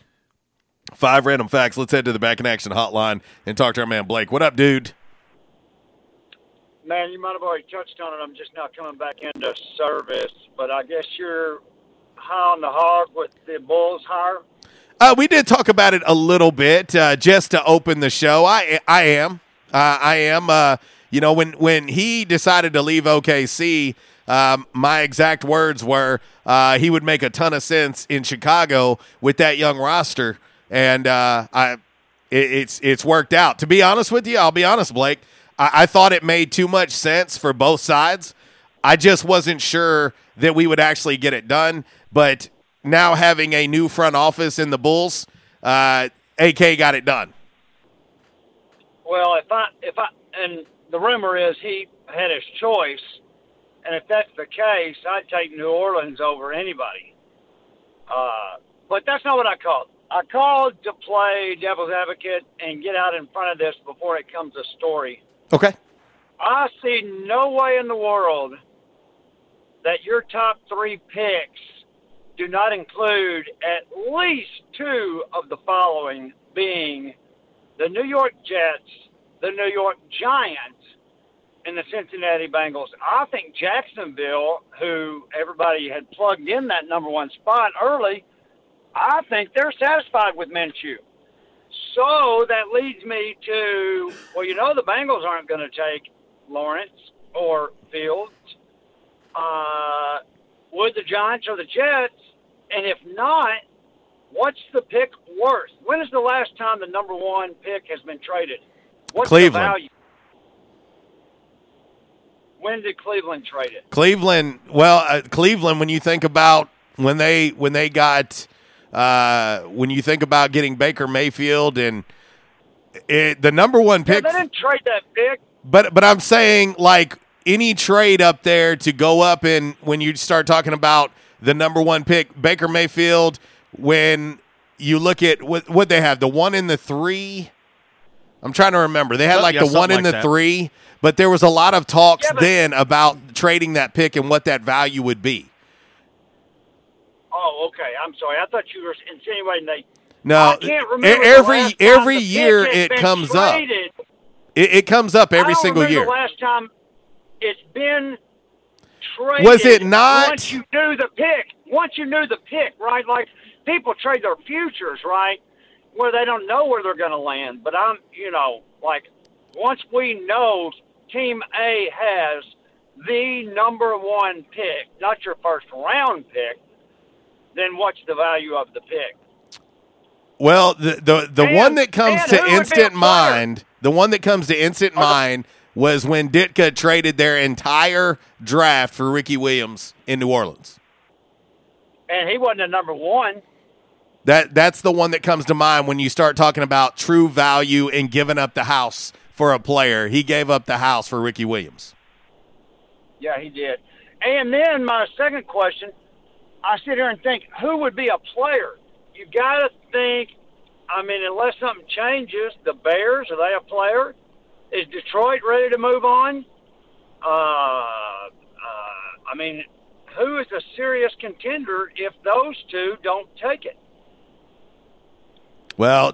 Speaker 9: five random facts, let's head to the back in action hotline and talk to our man Blake. What up, dude?
Speaker 30: Man, you might have already touched on it. I'm just now coming back into service, but I guess you're high on the hog with the Bulls hire.
Speaker 9: Uh, we did talk about it a little bit uh, just to open the show. I I am uh, I am. Uh, you know when when he decided to leave OKC, um, my exact words were uh, he would make a ton of sense in Chicago with that young roster, and uh, I it, it's it's worked out. To be honest with you, I'll be honest, Blake. I, I thought it made too much sense for both sides. I just wasn't sure that we would actually get it done. But now having a new front office in the Bulls, uh, AK got it done.
Speaker 30: Well, if I if I and the rumor is he had his choice, and if that's the case, I'd take New Orleans over anybody. Uh, but that's not what I called. I called to play devil's advocate and get out in front of this before it comes a story.
Speaker 9: Okay.
Speaker 30: I see no way in the world that your top three picks do not include at least two of the following being the New York Jets, the New York Giants, and the Cincinnati Bengals. I think Jacksonville, who everybody had plugged in that number one spot early, I think they're satisfied with Minshew. So that leads me to well, you know, the Bengals aren't going to take Lawrence or Fields. Uh, would the Giants or the Jets? And if not, what's the pick worth? When is the last time the number one pick has been traded? What's
Speaker 9: Cleveland.
Speaker 30: the value? When did Cleveland trade it?
Speaker 9: Cleveland, well, uh, Cleveland. When you think about when they when they got uh, when you think about getting Baker Mayfield and it, the number one
Speaker 30: Yeah,
Speaker 9: pick,
Speaker 30: they didn't trade that pick.
Speaker 9: but but I'm saying like any trade up there to go up and when you start talking about the number one pick, Baker Mayfield. When you look at what what they have, the one in the three. I'm trying to remember. They had like
Speaker 4: yeah,
Speaker 9: the one
Speaker 4: something
Speaker 9: in
Speaker 4: like
Speaker 9: the
Speaker 4: that.
Speaker 9: three, but there was a lot of talks then about trading that pick and what that value would be.
Speaker 30: Oh, okay. I'm sorry. I thought you were insinuating they.
Speaker 9: No,
Speaker 30: I can't remember the
Speaker 9: every every year it comes
Speaker 30: traded.
Speaker 9: up. It, it comes up every single year.
Speaker 30: Last time it's been traded.
Speaker 9: Was it not-
Speaker 30: Once you knew the pick, once you knew the pick, right? Like people trade their futures, right? Where they don't know where they're going to land. But I'm, you know, like once we know Team A has the number one pick, not your first round pick, then what's the value of the pick?
Speaker 9: Well, the the the
Speaker 30: And-
Speaker 9: one that comes to
Speaker 30: who would be a
Speaker 9: instant mind, the one that comes to instant mind was when Ditka traded their entire draft for Ricky Williams in New Orleans.
Speaker 30: And he wasn't a number one.
Speaker 9: That that's the one that comes to mind when you start talking about true value and giving up the house for a player. He gave up the house for Ricky Williams.
Speaker 30: Yeah, he did. And then my second question, I sit here and think, who would be a player? You got to think. I mean, unless something changes, the Bears are they a player? Is Detroit ready to move on? Uh, uh, I mean, who is a serious contender if those two don't take it?
Speaker 9: Well,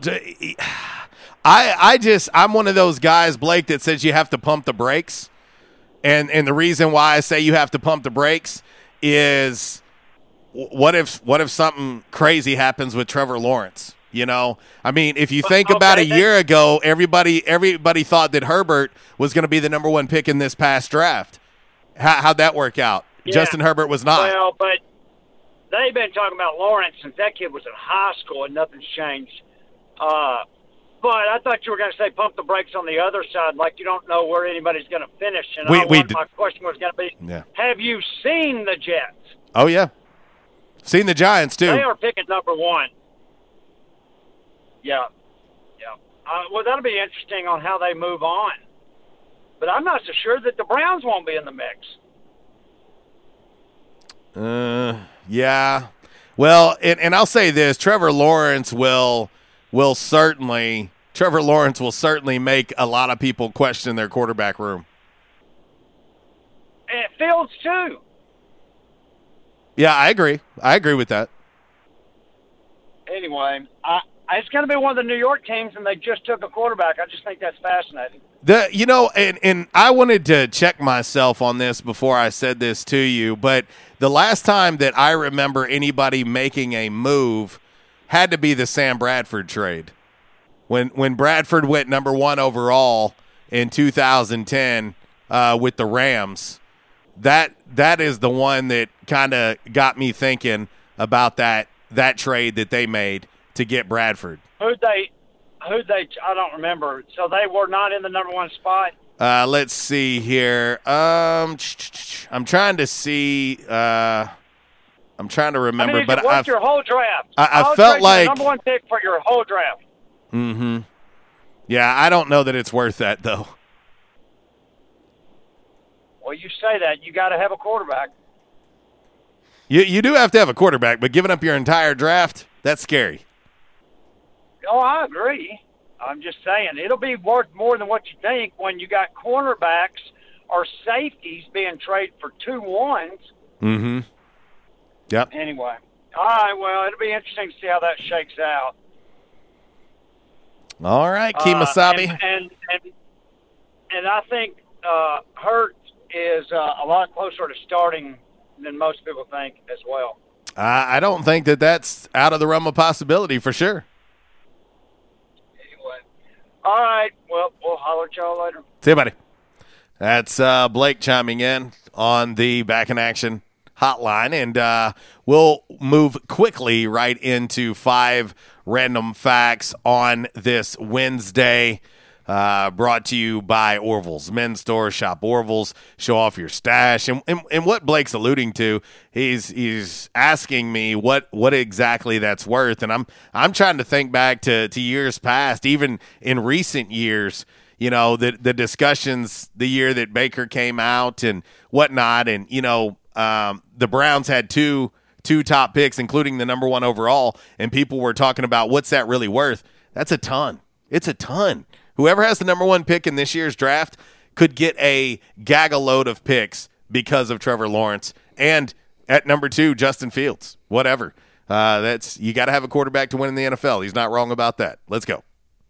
Speaker 9: I I just I'm one of those guys, Blake, that says you have to pump the brakes, and and the reason why I say you have to pump the brakes is what if what if something crazy happens with Trevor Lawrence? You know, I mean, if you think about a year ago, everybody everybody thought that Herbert was going to be the number one pick in this past draft. How, how'd that work out?
Speaker 30: Yeah.
Speaker 9: Justin Herbert was not.
Speaker 30: Well, but they've been talking about Lawrence since that kid was in high school, and nothing's changed. Uh, but I thought you were going to say pump the brakes on the other side, like you don't know where anybody's going to finish. And
Speaker 9: We-
Speaker 30: I
Speaker 9: we d-
Speaker 30: my question was going to be:
Speaker 9: Yeah.
Speaker 30: Have you seen the Jets?
Speaker 9: Oh yeah, seen the Giants too.
Speaker 30: They are picking number one. Yeah, yeah. Uh, well, that'll be interesting on how they move on. But I'm not so sure that the Browns won't be in the mix.
Speaker 9: Uh, yeah. Well, and, and I'll say this: Trevor Lawrence will will certainly Trevor Lawrence will certainly make a lot of people question their quarterback room.
Speaker 30: And Fields too.
Speaker 9: Yeah, I agree. I agree with that.
Speaker 30: Anyway, I, it's going to be one of the New York teams, and they just took a quarterback. I just think that's fascinating.
Speaker 9: The you know, and and I wanted to check myself on this before I said this to you, but the last time that I remember anybody making a move had to be the Sam Bradford trade. When when Bradford went number one overall in 2010 uh, with the Rams, that that is the one that kind of got me thinking about that that trade that they made to get Bradford.
Speaker 30: Who they? Who they? I don't remember. So they were not in the number one spot.
Speaker 9: Uh, let's see here. Um, I'm trying to see. Uh, I'm trying to remember,
Speaker 30: I mean,
Speaker 9: but I've,
Speaker 30: your whole draft.
Speaker 9: I- I felt like-
Speaker 30: number one pick for your whole draft.
Speaker 9: Mm-hmm. Yeah, I don't know that it's worth that though.
Speaker 30: Well, you say that you got to have a quarterback.
Speaker 9: You you do have to have a quarterback, but giving up your entire draft, that's scary.
Speaker 30: Oh, I agree. I'm just saying it'll be worth more than what you think when you got cornerbacks or safeties being traded for two ones.
Speaker 9: Mm-hmm. Yep.
Speaker 30: Anyway, all right. Well, it'll be interesting to see how that shakes out.
Speaker 9: All right,
Speaker 30: Uh,
Speaker 9: Kimasabi.
Speaker 30: and, and and and I think uh, Hurt is uh, a lot closer to starting than most people think as well.
Speaker 9: I I don't think that that's out of the realm of possibility for sure.
Speaker 30: Anyway, All right. Well, we'll holler at y'all later.
Speaker 9: See you, buddy. That's uh, Blake chiming in on the back in action hotline, and uh, we'll move quickly right into five random facts on this Wednesday. Uh, brought to you by Orville's Men's Store. Shop Orville's, show off your stash, and, and and what Blake's alluding to, he's he's asking me what what exactly that's worth, and I'm I'm trying to think back to to years past, even in recent years you know the the discussions the year that Baker came out and whatnot, and you know um, the Browns had two two top picks, including the number one overall, and people were talking about what's that really worth. That's a ton. It's a ton. Whoever has the number one pick in this year's draft could get a gaggle load of picks because of Trevor Lawrence, and at number two, Justin Fields. Whatever. Uh, that's you got to have a quarterback to win in the NFL. He's not wrong about that. Let's go.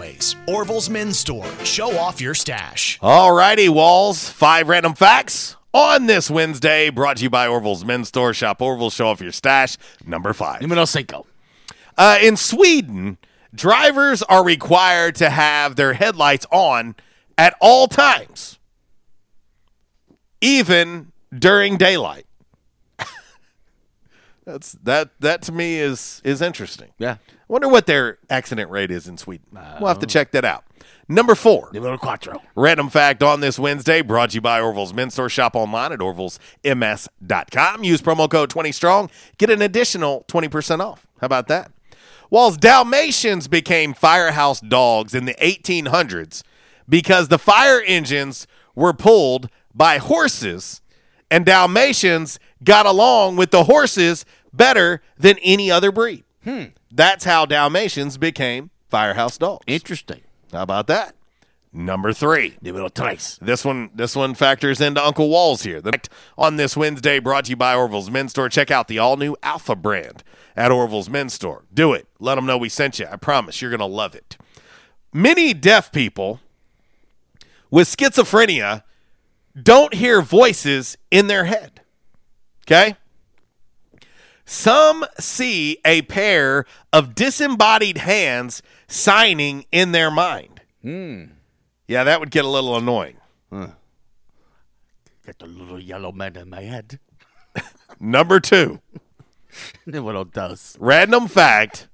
Speaker 31: Always. Orville's Men's Store. Show off your stash.
Speaker 9: All righty, Walls. Five random facts on this Wednesday, brought to you by Orville's Men's Store. Shop Orville, show off your stash. Number five.
Speaker 4: Numero cinco.
Speaker 9: Uh, in Sweden, drivers are required to have their headlights on at all times, even during daylight. <laughs> That's that. That to me is is interesting.
Speaker 4: Yeah.
Speaker 9: Wonder what their accident rate is in Sweden. we'll have to check that out. Number four.
Speaker 4: Numero cuatro.
Speaker 9: Random fact on this Wednesday brought to you by Orville's Men's Store. Shop online at orvillesms.com. Use promo code 20strong. Get an additional 20% off. How about that? Whilst Dalmatians became firehouse dogs in the 1800s because the fire engines were pulled by horses, and Dalmatians got along with the horses better than any other breed.
Speaker 4: Hmm.
Speaker 9: That's how Dalmatians became firehouse dogs.
Speaker 4: Interesting.
Speaker 9: How about that? Number three.
Speaker 4: Numero tres.
Speaker 9: This one, this one factors into Uncle Walls here. The on this Wednesday, brought to you by Orville's Men's Store. Check out the all-new Alpha brand at Orville's Men's Store. Do it. Let them know we sent you. I promise you're gonna love it. Many deaf people with schizophrenia don't hear voices in their head. Okay. Some see a pair of disembodied hands signing in their mind.
Speaker 4: Hmm.
Speaker 9: Yeah, that would get a little annoying.
Speaker 4: Get the little yellow man in my head. <laughs>
Speaker 9: Number two, <laughs>
Speaker 4: Numero dos.
Speaker 9: random fact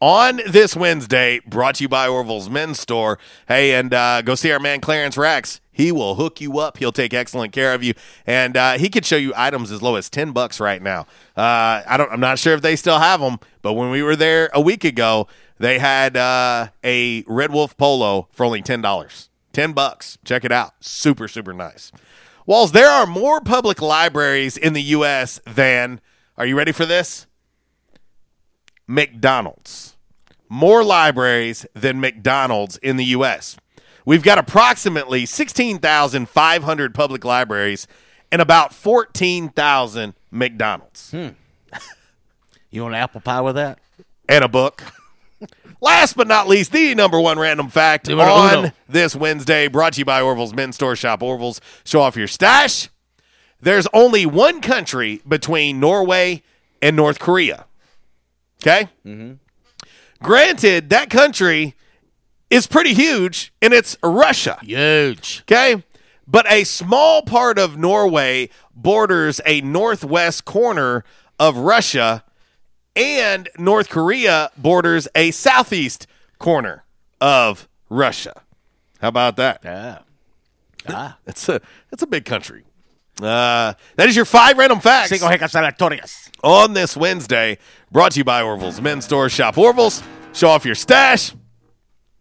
Speaker 9: on this Wednesday, brought to you by Orville's Men's Store. Hey, and uh, go see our man Clarence Rax. He will hook you up. He'll take excellent care of you, and uh, he could show you items as low as ten bucks right now. Uh, I don't. I'm not sure if they still have them, but when we were there a week ago, they had uh, a Red Wolf polo for only ten dollars. Ten bucks. Check it out. Super super nice. Walls, there are more public libraries in the U.S. than. Are you ready for this? McDonald's. More libraries than McDonald's in the U.S. We've got approximately 16,500 public libraries and about 14,000 McDonald's.
Speaker 4: Hmm. You want an apple pie with that?
Speaker 9: And a book. <laughs> Last but not least, the number one random fact
Speaker 4: Numero
Speaker 9: on
Speaker 4: uno.
Speaker 9: this Wednesday, brought to you by Orville's Men's Store Shop. Orville's, show off your stash. There's only one country between Norway and North Korea. Okay?
Speaker 4: Mm-hmm.
Speaker 9: Granted, that country is pretty huge, and it's Russia.
Speaker 4: Huge.
Speaker 9: Okay? But a small part of Norway borders a northwest corner of Russia, and North Korea borders a southeast corner of Russia. How about that?
Speaker 4: Yeah. Ah.
Speaker 9: It's a it's a big country. Uh, that is your five random facts
Speaker 4: Cinco aleatorias.
Speaker 9: on this Wednesday. Brought to you by Orville's Men's Store. Shop Orville's. Show off your stash.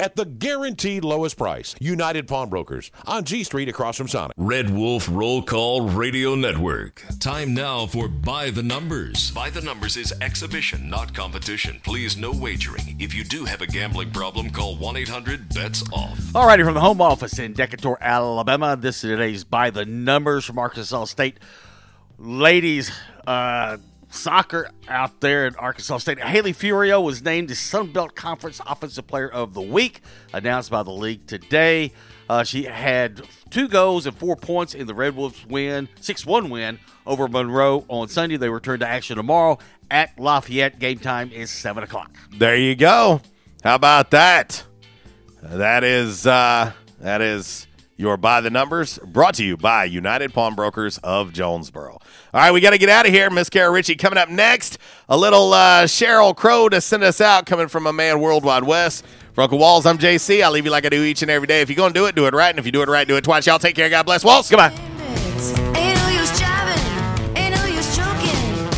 Speaker 32: at the guaranteed lowest price. United Pawnbrokers on G Street across from Sonic.
Speaker 1: Red Wolf Roll Call Radio Network. Time now for By the Numbers. By the Numbers is exhibition, not competition. Please, no wagering. If you do have a gambling problem, call 1 800 BETS OFF.
Speaker 4: Alrighty, from the home office in Decatur, Alabama. This is today's by the numbers from Arkansas State. Ladies, uh, soccer out there in Arkansas State. Haley Furio was named the Sun Belt Conference Offensive Player of the Week, announced by the league today. Uh, she had two goals and four points in the Red Wolves win, 6 1 win over Monroe on Sunday. They return to action tomorrow at Lafayette. Game time is 7 o'clock.
Speaker 9: There you go. How about that? That is uh, that is your by the numbers brought to you by United Pawnbrokers of Jonesboro. All right, we got to get out of here. Miss Kara Ritchie coming up next. A little uh, Sheryl Crow to send us out, coming from a man worldwide west. For Uncle Walls, I'm JC. I leave you like I do each and every day. If you're going to do it, do it right. And if you do it right, do it twice. Y'all take care. God bless. Walls, goodbye.
Speaker 13: Ain't no use driving, ain't no use choking.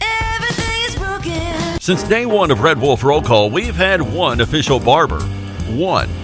Speaker 13: Everything is broken.
Speaker 33: Since day one of Red Wolf Roll Call, we've had one official barber. One.